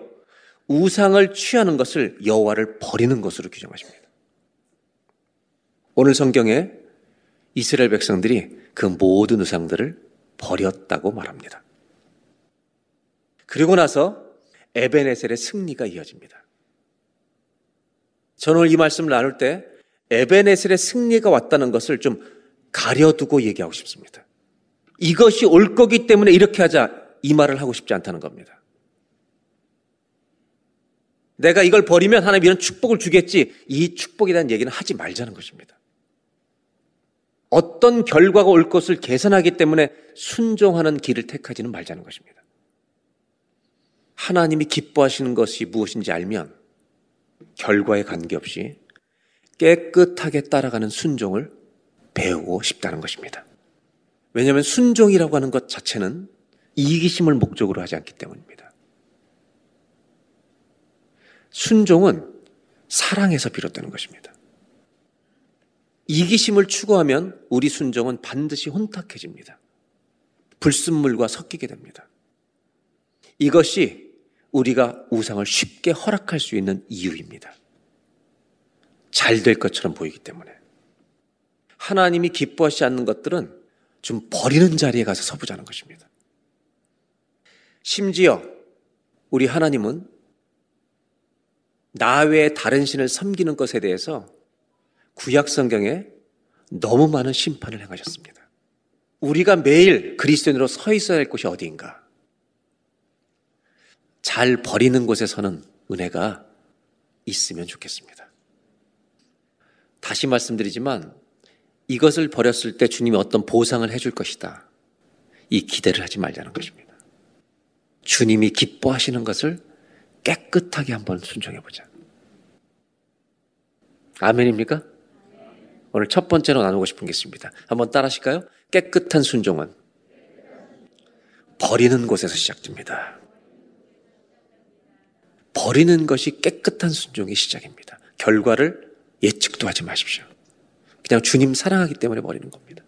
우상을 취하는 것을 여호와를 버리는 것으로 규정하십니다. 오늘 성경에 이스라엘 백성들이 그 모든 우상들을 버렸다고 말합니다. 그리고 나서 에베네셀의 승리가 이어집니다. 저는 오늘 이 말씀을 나눌 때 에베네셀의 승리가 왔다는 것을 좀 가려두고 얘기하고 싶습니다. 이것이 올 거기 때문에 이렇게 하자 이 말을 하고 싶지 않다는 겁니다. 내가 이걸 버리면 하나님 이런 축복을 주겠지 이 축복에 대한 얘기는 하지 말자는 것입니다. 어떤 결과가 올 것을 계산하기 때문에 순종하는 길을 택하지는 말자는 것입니다. 하나님이 기뻐하시는 것이 무엇인지 알면 결과에 관계없이 깨끗하게 따라가는 순종을 배우고 싶다는 것입니다. 왜냐하면 순종이라고 하는 것 자체는 이기심을 목적으로 하지 않기 때문입니다. 순종은 사랑에서 비롯되는 것입니다. 이기심을 추구하면 우리 순종은 반드시 혼탁해집니다. 불순물과 섞이게 됩니다. 이것이 우리가 우상을 쉽게 허락할 수 있는 이유입니다. 잘 될 것처럼 보이기 때문에. 하나님이 기뻐하지 않는 것들은 좀 버리는 자리에 가서 서보자는 것입니다. 심지어 우리 하나님은 나 외에 다른 신을 섬기는 것에 대해서 구약 성경에 너무 많은 심판을 행하셨습니다. 우리가 매일 그리스도인으로 서 있어야 할 곳이 어디인가? 잘 버리는 곳에서는 은혜가 있으면 좋겠습니다. 다시 말씀드리지만 이것을 버렸을 때 주님이 어떤 보상을 해줄 것이다. 이 기대를 하지 말자는 것입니다. 주님이 기뻐하시는 것을 깨끗하게 한번 순종해 보자. 아멘입니까? 오늘 첫 번째로 나누고 싶은 게 있습니다. 한번 따라 하실까요? 깨끗한 순종은 버리는 곳에서 시작됩니다. 버리는 것이 깨끗한 순종의 시작입니다. 결과를 예측도 하지 마십시오. 그냥 주님 사랑하기 때문에 버리는 겁니다.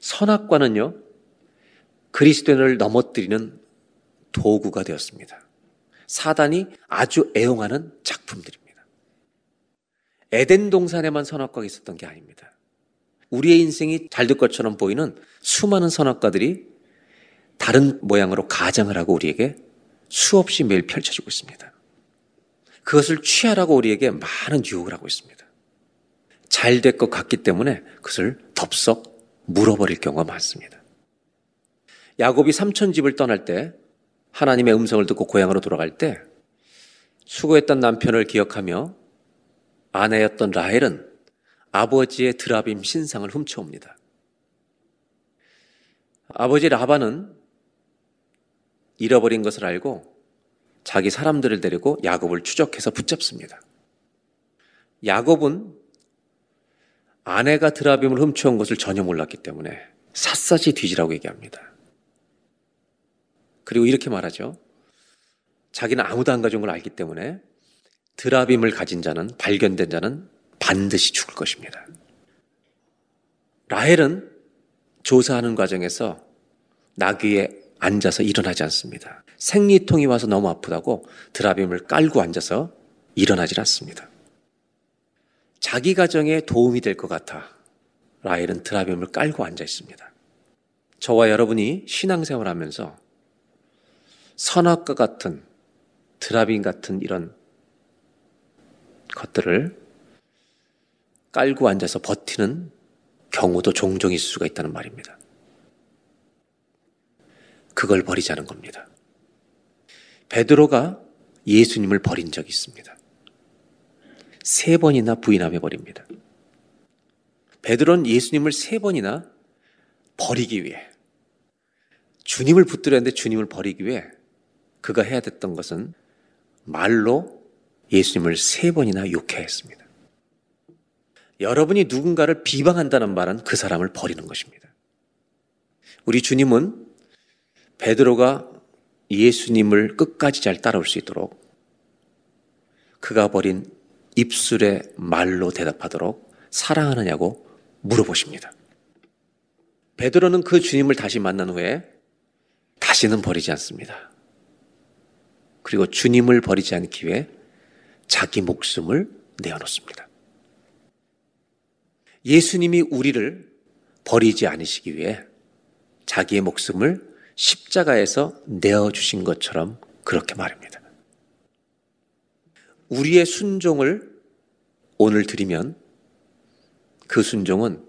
선악과는요, 그리스도인을 넘어뜨리는 도구가 되었습니다. 사단이 아주 애용하는 작품들입니다. 에덴 동산에만 선악과가 있었던 게 아닙니다. 우리의 인생이 잘 될 것처럼 보이는 수많은 선악과들이 다른 모양으로 가장을 하고 우리에게 수없이 매일 펼쳐지고 있습니다. 그것을 취하라고 우리에게 많은 유혹을 하고 있습니다. 잘 될 것 같기 때문에 그것을 덥석 물어버릴 경우가 많습니다. 야곱이 삼천 집을 떠날 때 하나님의 음성을 듣고 고향으로 돌아갈 때 수고했던 남편을 기억하며 아내였던 라헬은 아버지의 드라빔 신상을 훔쳐옵니다. 아버지 라반은 잃어버린 것을 알고 자기 사람들을 데리고 야곱을 추적해서 붙잡습니다. 야곱은 아내가 드라빔을 훔쳐온 것을 전혀 몰랐기 때문에 샅샅이 뒤지라고 얘기합니다. 그리고 이렇게 말하죠. 자기는 아무도 안 가져온 걸 알기 때문에 드라빔을 가진 자는 발견된 자는 반드시 죽을 것입니다. 라헬은 조사하는 과정에서 나귀에 앉아서 일어나지 않습니다. 생리통이 와서 너무 아프다고 드라빔을 깔고 앉아서 일어나질 않습니다. 자기 가정에 도움이 될 것 같아 라헬은 드라빔을 깔고 앉아 있습니다. 저와 여러분이 신앙생활 하면서 선악과 같은 드라빔 같은 이런 것들을 깔고 앉아서 버티는 경우도 종종 있을 수가 있다는 말입니다. 그걸 버리자는 겁니다. 베드로가 예수님을 버린 적이 있습니다. 세 번이나 부인하며 버립니다. 베드로는 예수님을 세 번이나 버리기 위해 주님을 붙들었는데 주님을 버리기 위해 그가 해야 됐던 것은 말로 예수님을 세 번이나 욕해야 했습니다. 여러분이 누군가를 비방한다는 말은 그 사람을 버리는 것입니다. 우리 주님은 베드로가 예수님을 끝까지 잘 따라올 수 있도록 그가 버린 입술의 말로 대답하도록 사랑하느냐고 물어보십니다. 베드로는 그 주님을 다시 만난 후에 다시는 버리지 않습니다. 그리고 주님을 버리지 않기 위해 자기 목숨을 내어놓습니다. 예수님이 우리를 버리지 않으시기 위해 자기의 목숨을 십자가에서 내어주신 것처럼 그렇게 말합니다. 우리의 순종을 오늘 드리면 그 순종은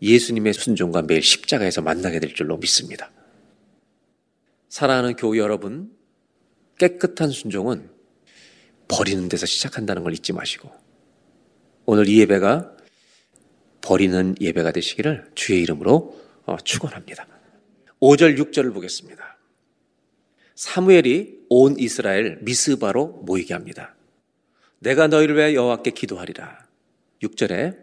예수님의 순종과 매일 십자가에서 만나게 될 줄로 믿습니다. 사랑하는 교우 여러분, 깨끗한 순종은 버리는 데서 시작한다는 걸 잊지 마시고 오늘 이 예배가 버리는 예배가 되시기를 주의 이름으로 어, 축원합니다. 5절 6절을 보겠습니다. 사무엘이 온 이스라엘 미스바로 모이게 합니다. 내가 너희를 위해 여호와께 기도하리라. 6절에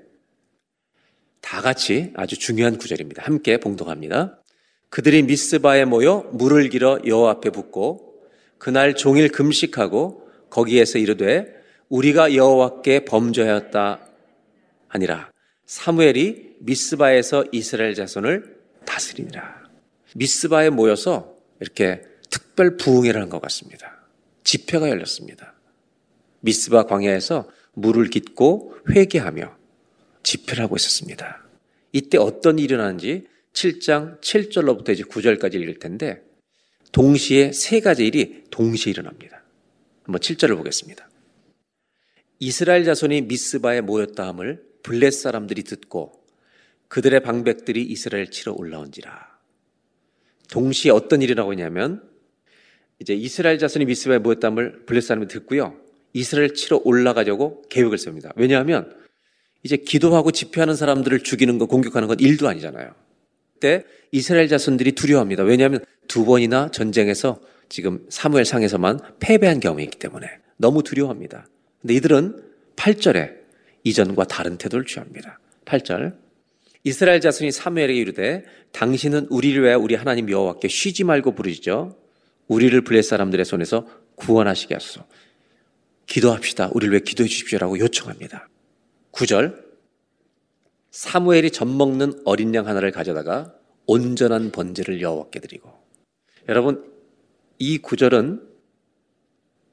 다 같이 아주 중요한 구절입니다. 함께 봉독합니다. 그들이 미스바에 모여 물을 길어 여호와 앞에 붓고 그날 종일 금식하고 거기에서 이르되 우리가 여호와께 범죄하였다 아니라 사무엘이 미스바에서 이스라엘 자손을 다스리니라. 미스바에 모여서 이렇게 특별 부흥회를 한 것 같습니다. 집회가 열렸습니다. 미스바 광야에서 물을 깃고 회개하며 집회를 하고 있었습니다. 이때 어떤 일이 일어나는지 7장 7절로부터 이제 9절까지 읽을 텐데 동시에 세 가지 일이 동시에 일어납니다. 한번 7절을 보겠습니다. 이스라엘 자손이 미스바에 모였다 함을 블렛 사람들이 듣고 그들의 방백들이 이스라엘 치러 올라온지라. 동시에 어떤 일이 나고 있냐면 이제 이스라엘 자손이 미스바에 모였다 함을 블렛 사람이 듣고요. 이스라엘 치러 올라가려고 계획을 세웁니다. 왜냐하면 이제 기도하고 집회하는 사람들을 죽이는 거 공격하는 건 일도 아니잖아요. 그때 이스라엘 자손들이 두려워합니다. 왜냐하면 두 번이나 전쟁에서 지금 사무엘 상에서만 패배한 경험이 있기 때문에 너무 두려워합니다. 근데 이들은 8절에 이전과 다른 태도를 취합니다. 8절. 이스라엘 자손이 사무엘에게 이르되 당신은 우리를 위하여 우리 하나님 여호와께 쉬지 말고 부르시죠. 우리를 블레 사람들의 손에서 구원하시게 하소서. 기도합시다. 우리를 위해 기도해 주십시오라고 요청합니다. 9절. 사무엘이 젖 먹는 어린 양 하나를 가져다가 온전한 번제를 여호와께 드리고 여러분 이 구절은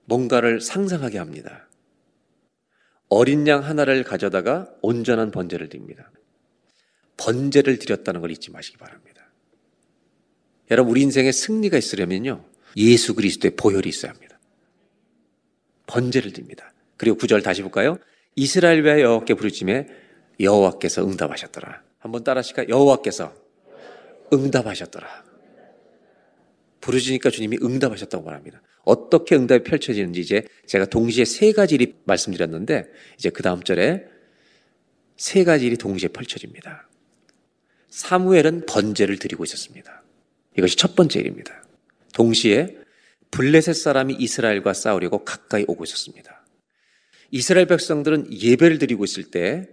뭔가를 상상하게 합니다. 어린 양 하나를 가져다가 온전한 번제를 드립니다. 번제를 드렸다는 걸 잊지 마시기 바랍니다. 여러분 우리 인생에 승리가 있으려면요. 예수 그리스도의 보혈이 있어야 합니다. 번제를 드립니다. 그리고 구절 다시 볼까요? 이스라엘 외 여호와께 부르짖에 여호와께서 응답하셨더라. 한번 따라하실까? 여호와께서 응답하셨더라. 부르짖으니까 주님이 응답하셨다고 말합니다. 어떻게 응답이 펼쳐지는지 이제 제가 동시에 세 가지 일이 말씀드렸는데 이제 그 다음 절에 세 가지 일이 동시에 펼쳐집니다. 사무엘은 번제를 드리고 있었습니다. 이것이 첫 번째 일입니다. 동시에 블레셋 사람이 이스라엘과 싸우려고 가까이 오고 있었습니다. 이스라엘 백성들은 예배를 드리고 있을 때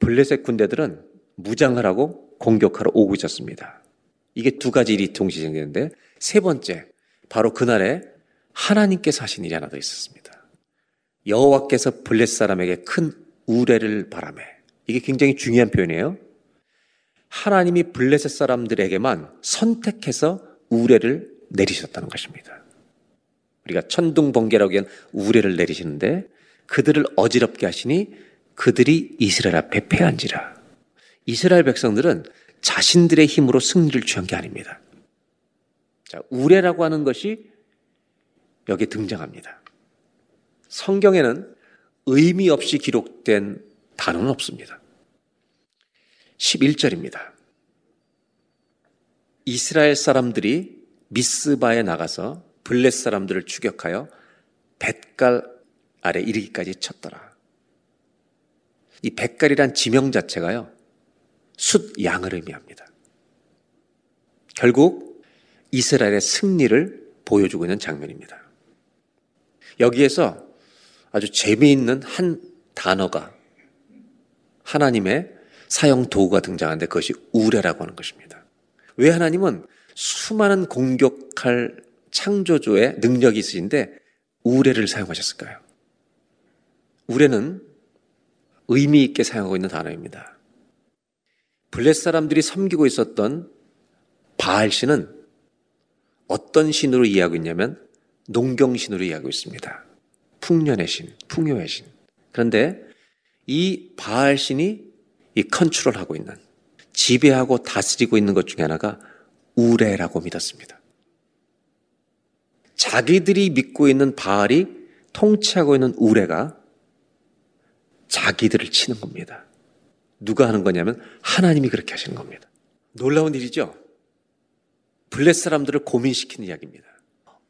블레셋 군대들은 무장을 하고 공격하러 오고 있었습니다. 이게 두 가지 일이 동시에 생기는데 세 번째 바로 그날에 하나님께서 하신 일이 하나 더 있었습니다. 여호와께서 블레 사람에게 큰 우레를 바라매 이게 굉장히 중요한 표현이에요. 하나님이 블레셋 사람들에게만 선택해서 우레를 내리셨다는 것입니다. 우리가 천둥 번개라고 하는 우레를 내리시는데 그들을 어지럽게 하시니 그들이 이스라엘 앞에 패한지라. 이스라엘 백성들은 자신들의 힘으로 승리를 취한 게 아닙니다. 자, 우레라고 하는 것이 여기 등장합니다. 성경에는 의미 없이 기록된 단어는 없습니다. 11절입니다. 이스라엘 사람들이 미스바에 나가서 블렛 사람들을 추격하여 뱃갈 아래 이르기까지 쳤더라. 이 뱃갈이란 지명 자체가요. 숫 양을 의미합니다. 결국 이스라엘의 승리를 보여주고 있는 장면입니다. 여기에서 아주 재미있는 한 단어가 하나님의 사형 도구가 등장하는데 그것이 우레라고 하는 것입니다. 왜 하나님은 수많은 공격할 창조주의 능력이 있으신데 우레를 사용하셨을까요? 우레는 의미 있게 사용하고 있는 단어입니다. 블레 사람들이 섬기고 있었던 바알 신은 어떤 신으로 이해하고 있냐면 농경신으로 이해하고 있습니다. 풍년의 신, 풍요의 신. 그런데 이 바알 신이 이 컨트롤하고 있는 지배하고 다스리고 있는 것 중에 하나가 우레라고 믿었습니다. 자기들이 믿고 있는 바알이 통치하고 있는 우레가 자기들을 치는 겁니다. 누가 하는 거냐면 하나님이 그렇게 하시는 겁니다. 놀라운 일이죠? 블레 사람들을 고민시키는 이야기입니다.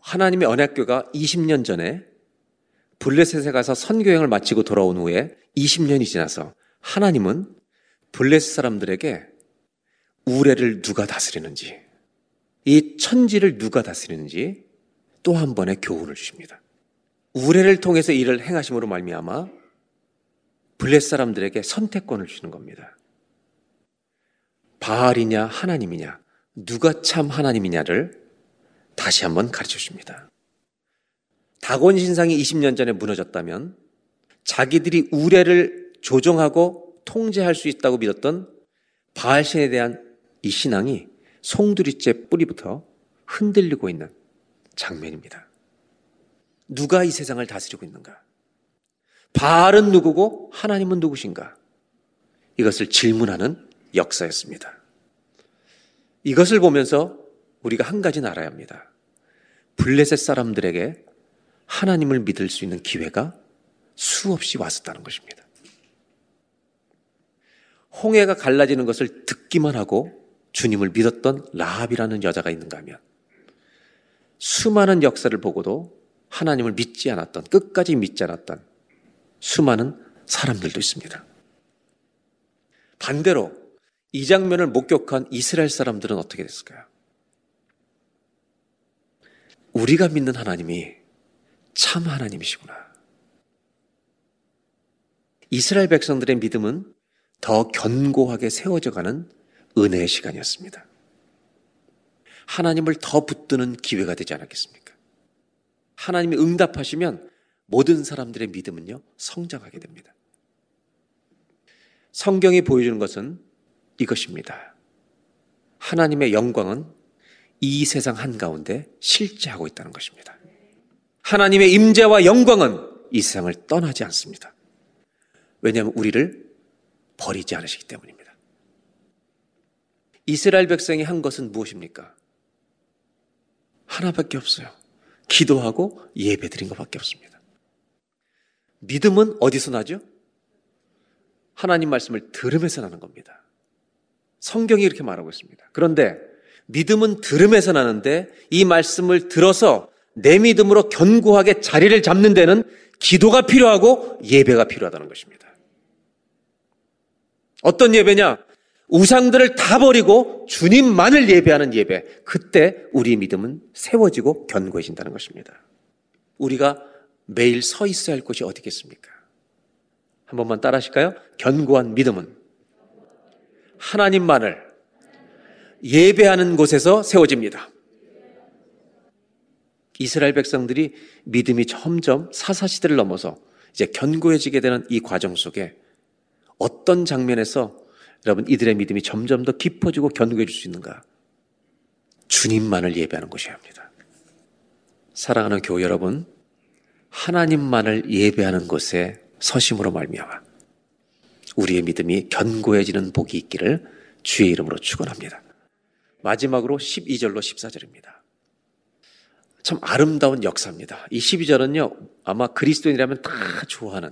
하나님의 언약교가 20년 전에 블레셋에 가서 선교행을 마치고 돌아온 후에 20년이 지나서 하나님은 블레셋 사람들에게 우레를 누가 다스리는지 이 천지를 누가 다스리는지 또 한 번의 교훈을 주십니다. 우레를 통해서 일을 행하심으로 말미암아 블레 사람들에게 선택권을 주는 겁니다. 바알이냐 하나님이냐 누가 참 하나님이냐를 다시 한번 가르쳐 줍니다. 다곤 신상이 20년 전에 무너졌다면 자기들이 우레를 조정하고 통제할 수 있다고 믿었던 바알신에 대한 이 신앙이 송두리째 뿌리부터 흔들리고 있는 장면입니다. 누가 이 세상을 다스리고 있는가? 바알은 누구고 하나님은 누구신가? 이것을 질문하는 역사였습니다. 이것을 보면서 우리가 한 가지는 알아야 합니다. 블레셋 사람들에게 하나님을 믿을 수 있는 기회가 수없이 왔었다는 것입니다. 홍해가 갈라지는 것을 듣기만 하고 주님을 믿었던 라합이라는 여자가 있는가 하면 수많은 역사를 보고도 하나님을 믿지 않았던 끝까지 믿지 않았던 수많은 사람들도 있습니다. 반대로 이 장면을 목격한 이스라엘 사람들은 어떻게 됐을까요? 우리가 믿는 하나님이 참 하나님이시구나. 이스라엘 백성들의 믿음은 더 견고하게 세워져 가는 은혜의 시간이었습니다. 하나님을 더 붙드는 기회가 되지 않았겠습니까? 하나님이 응답하시면 모든 사람들의 믿음은요, 성장하게 됩니다. 성경이 보여주는 것은 이것입니다. 하나님의 영광은 이 세상 한가운데 실제하고 있다는 것입니다. 하나님의 임재와 영광은 이 세상을 떠나지 않습니다. 왜냐하면 우리를 버리지 않으시기 때문입니다. 이스라엘 백성이 한 것은 무엇입니까? 하나밖에 없어요. 기도하고 예배 드린 것밖에 없습니다. 믿음은 어디서 나죠? 하나님 말씀을 들으면서 나는 겁니다. 성경이 이렇게 말하고 있습니다. 그런데 믿음은 들음에서 나는데 이 말씀을 들어서 내 믿음으로 견고하게 자리를 잡는 데는 기도가 필요하고 예배가 필요하다는 것입니다. 어떤 예배냐? 우상들을 다 버리고 주님만을 예배하는 예배. 그때 우리 믿음은 세워지고 견고해진다는 것입니다. 우리가 매일 서 있어야 할 곳이 어디겠습니까? 한 번만 따라 하실까요? 견고한 믿음은 하나님만을 예배하는 곳에서 세워집니다. 이스라엘 백성들이 믿음이 점점 사사시대를 넘어서 이제 견고해지게 되는 이 과정 속에 어떤 장면에서 여러분 이들의 믿음이 점점 더 깊어지고 견고해질 수 있는가? 주님만을 예배하는 것이어야 합니다. 사랑하는 교회 여러분, 하나님만을 예배하는 곳에 서심으로 말미암아 우리의 믿음이 견고해지는 복이 있기를 주의 이름으로 축원합니다. 마지막으로 12절로 14절입니다. 참 아름다운 역사입니다. 이 12절은요, 아마 그리스도인이라면 다 좋아하는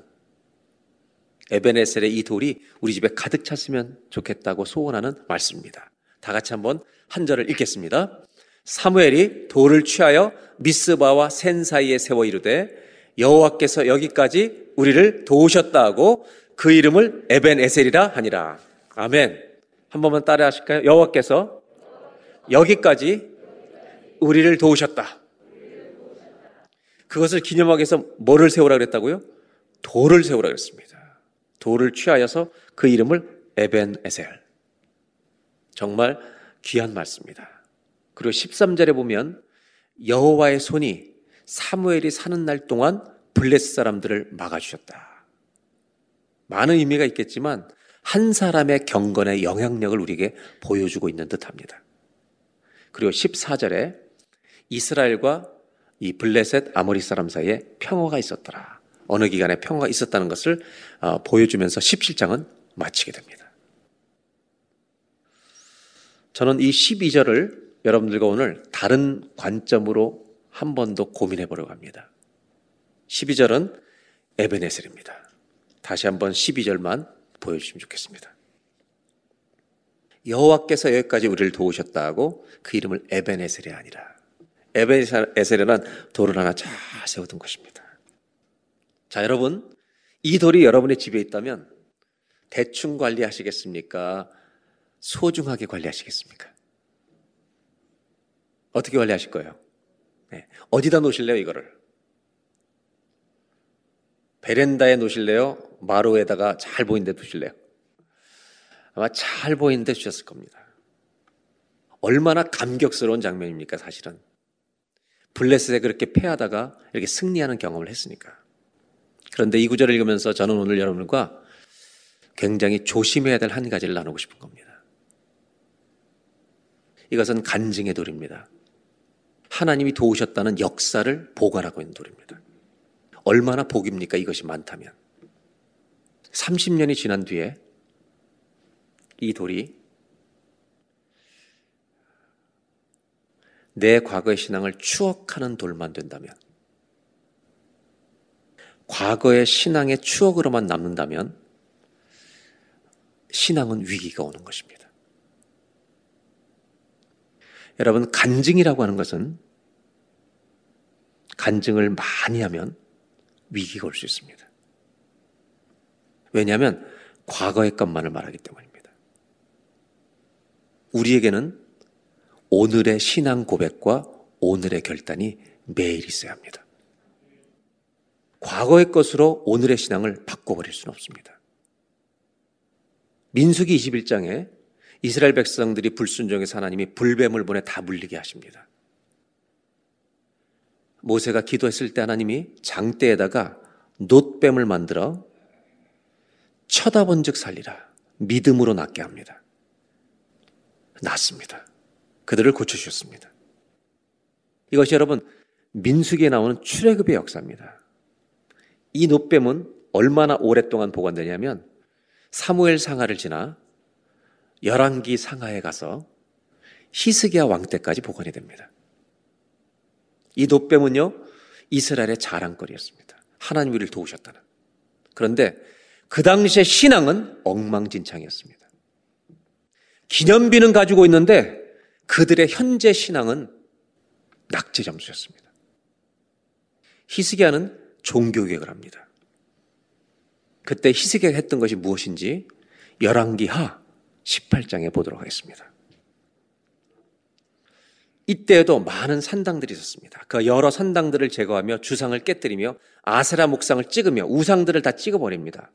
에베네셀의 이 돌이 우리 집에 가득 찼으면 좋겠다고 소원하는 말씀입니다. 다 같이 한번 한 절을 읽겠습니다. 사무엘이 돌을 취하여 미스바와 센 사이에 세워 이르되 여호와께서 여기까지 우리를 도우셨다 하고 그 이름을 에벤 에셀이라 하니라. 아멘. 한 번만 따라 하실까요? 여호와께서 여기까지 우리를 도우셨다. 그것을 기념하기 위해서 뭐를 세우라 그랬다고요? 돌을 세우라 그랬습니다. 돌을 취하여서 그 이름을 에벤 에셀. 정말 귀한 말씀입니다. 그리고 13절에 보면 여호와의 손이 사무엘이 사는 날 동안 블레스 사람들을 막아주셨다. 많은 의미가 있겠지만 한 사람의 경건의 영향력을 우리에게 보여주고 있는 듯합니다. 그리고 14절에 이스라엘과 이 블레셋 아모리 사람 사이에 평화가 있었더라. 어느 기간에 평화가 있었다는 것을 어, 보여주면서 17장은 마치게 됩니다. 저는 이 12절을 여러분들과 오늘 다른 관점으로 한 번 더 고민해 보려고 합니다. 12절은 에베네셀입니다. 다시 한번 12절만 보여주시면 좋겠습니다. 여호와께서 여기까지 우리를 도우셨다고 그 이름을 에베네셀이 아니라 에베네셀이란 돌을 하나 잘 세워둔 것입니다. 자, 여러분, 이 돌이 여러분의 집에 있다면 대충 관리하시겠습니까? 소중하게 관리하시겠습니까? 어떻게 관리하실 거예요? 네. 어디다 놓으실래요, 이거를? 베란다에 놓으실래요? 마루에다가 잘 보이는 데 두실래요? 아마 잘 보이는 데 주셨을 겁니다. 얼마나 감격스러운 장면입니까, 사실은. 블레셋에 그렇게 패하다가 이렇게 승리하는 경험을 했으니까. 그런데 이 구절을 읽으면서 저는 오늘 여러분과 굉장히 조심해야 될 한 가지를 나누고 싶은 겁니다. 이것은 간증의 돌입니다. 하나님이 도우셨다는 역사를 보관하고 있는 돌입니다. 얼마나 복입니까? 이것이 많다면. 30년이 지난 뒤에 이 돌이 내 과거의 신앙을 추억하는 돌만 된다면, 과거의 신앙의 추억으로만 남는다면, 신앙은 위기가 오는 것입니다. 여러분, 간증이라고 하는 것은 간증을 많이 하면 위기가 올 수 있습니다. 왜냐하면 과거의 것만을 말하기 때문입니다. 우리에게는 오늘의 신앙 고백과 오늘의 결단이 매일 있어야 합니다. 과거의 것으로 오늘의 신앙을 바꿔버릴 수는 없습니다. 민수기 21장에 이스라엘 백성들이 불순종해서 하나님이 불뱀을 보내 다 물리게 하십니다. 모세가 기도했을 때 하나님이 장대에다가 놋뱀을 만들어 쳐다본 즉 살리라. 믿음으로 낫게 합니다. 낫습니다. 그들을 고쳐주셨습니다. 이것이 여러분 민숙에 나오는 출애굽의 역사입니다. 이 노뱀은 얼마나 오랫동안 보관되냐면 사무엘 상하를 지나 열왕기 상하에 가서 히스기야 왕 때까지 보관이 됩니다. 이 노뱀은요 이스라엘의 자랑거리였습니다. 하나님 우리를 도우셨다는. 그런데 그 당시의 신앙은 엉망진창이었습니다. 기념비는 가지고 있는데 그들의 현재 신앙은 낙제 점수였습니다. 히스기야는 종교 개혁을 합니다. 그때 히스기야가 했던 것이 무엇인지 열왕기하 18장에 보도록 하겠습니다. 이때에도 많은 산당들이 있었습니다. 그 여러 산당들을 제거하며 주상을 깨뜨리며 아세라 목상을 찍으며 우상들을 다 찍어버립니다.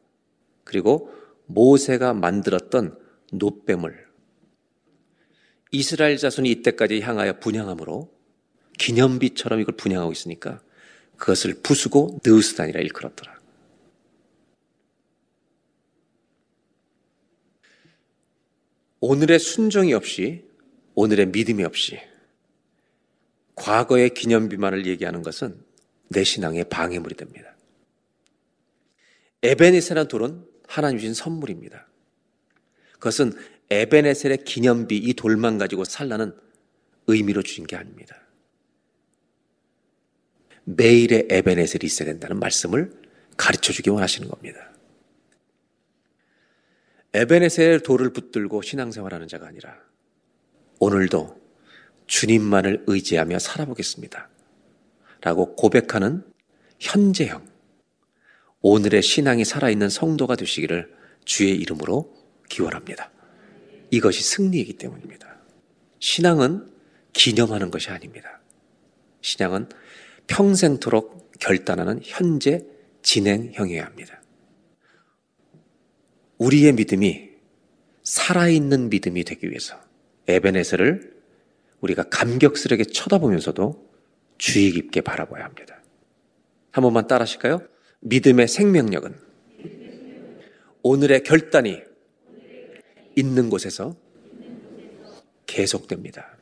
그리고 모세가 만들었던 노뱀을 이스라엘 자손이 이때까지 향하여 분양함으로 기념비처럼 이걸 분양하고 있으니까 그것을 부수고 느우스단이라 일컬었더라. 오늘의 순종이 없이 오늘의 믿음이 없이 과거의 기념비만을 얘기하는 것은 내 신앙의 방해물이 됩니다. 에베네세라는 돌은 하나님 주신 선물입니다. 그것은 에베네셀의 기념비 이 돌만 가지고 살라는 의미로 주신 게 아닙니다. 매일의 에베네셀이 있어야 된다는 말씀을 가르쳐 주기 원하시는 겁니다. 에베네셀 돌을 붙들고 신앙생활하는 자가 아니라 오늘도 주님만을 의지하며 살아보겠습니다. 라고 고백하는 현재형, 오늘의 신앙이 살아있는 성도가 되시기를 주의 이름으로 기원합니다. 이것이 승리이기 때문입니다. 신앙은 기념하는 것이 아닙니다. 신앙은 평생토록 결단하는 현재 진행형이어야 합니다. 우리의 믿음이 살아있는 믿음이 되기 위해서 에베네스를 우리가 감격스럽게 쳐다보면서도 주의 깊게 바라봐야 합니다. 한 번만 따라 하실까요? 믿음의 생명력은 오늘의 결단이 있는 곳에서 계속됩니다.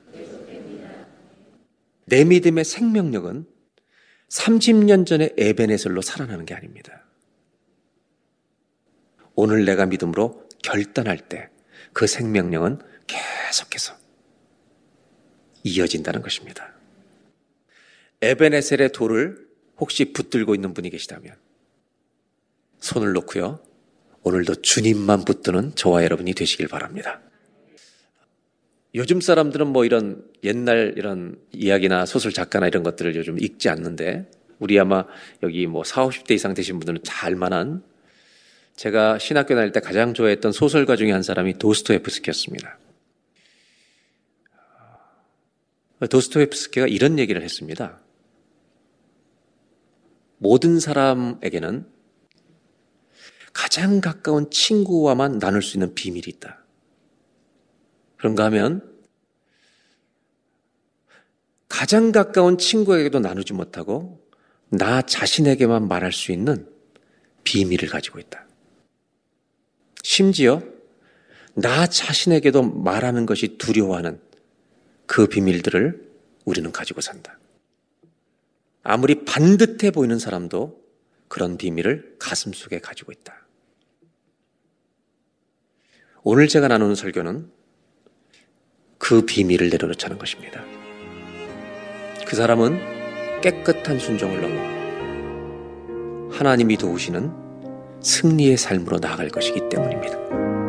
내 믿음의 생명력은 30년 전에 에베네셀로 살아나는 게 아닙니다. 오늘 내가 믿음으로 결단할 때 그 생명력은 계속해서 이어진다는 것입니다. 에베네셀의 돌을 혹시 붙들고 있는 분이 계시다면 손을 놓고요. 오늘도 주님만 붙드는 저와 여러분이 되시길 바랍니다. 요즘 사람들은 뭐 이런 옛날 이런 이야기나 소설 작가나 이런 것들을 요즘 읽지 않는데 우리 아마 여기 뭐 40, 50대 이상 되신 분들은 잘 만한 제가 신학교 다닐 때 가장 좋아했던 소설가 중에 한 사람이 도스토옙스키였습니다. 도스토옙스키가 이런 얘기를 했습니다. 모든 사람에게는 가장 가까운 친구와만 나눌 수 있는 비밀이 있다. 그런가 하면 가장 가까운 친구에게도 나누지 못하고 나 자신에게만 말할 수 있는 비밀을 가지고 있다. 심지어 나 자신에게도 말하는 것이 두려워하는 그 비밀들을 우리는 가지고 산다. 아무리 반듯해 보이는 사람도 그런 비밀을 가슴 속에 가지고 있다. 오늘 제가 나누는 설교는 그 비밀을 내려놓자는 것입니다. 그 사람은 깨끗한 순종을 넘어 하나님이 도우시는 승리의 삶으로 나아갈 것이기 때문입니다.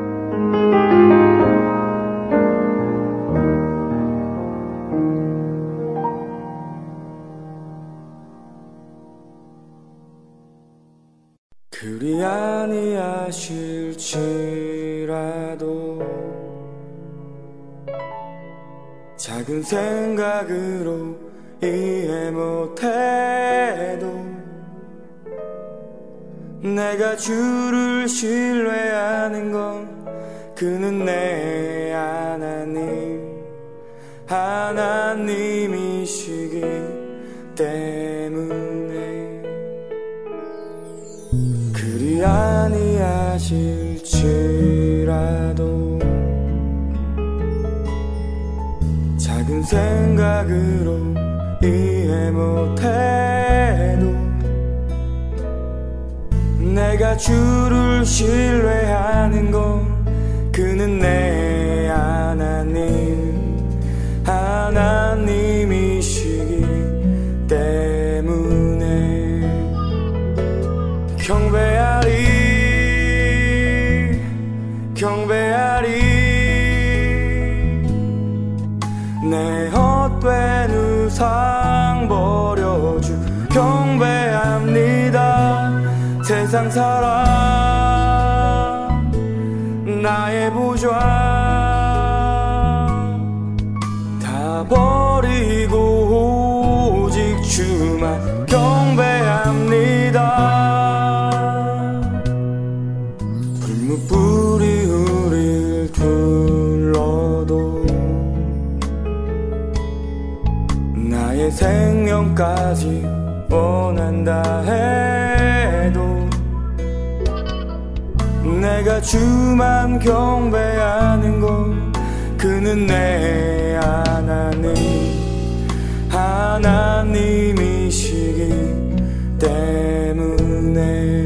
작은 생각으로 이해 못해도 내가 주를 신뢰하는 건 그는 내 하나님 하나님이시기 때문에. 그리 아니하실지라도 생각으로 이해 못해도 내가 주를 신뢰하는 건 그는 내 하나님 하나님 사람 나의 부좌 다 버리고 오직 주만 경배합니다. 불무불이 우릴 둘러도 나의 생명까지 원한다 해 주만 경배하는 건 그는 내 하나님. 하나님이시기 때문에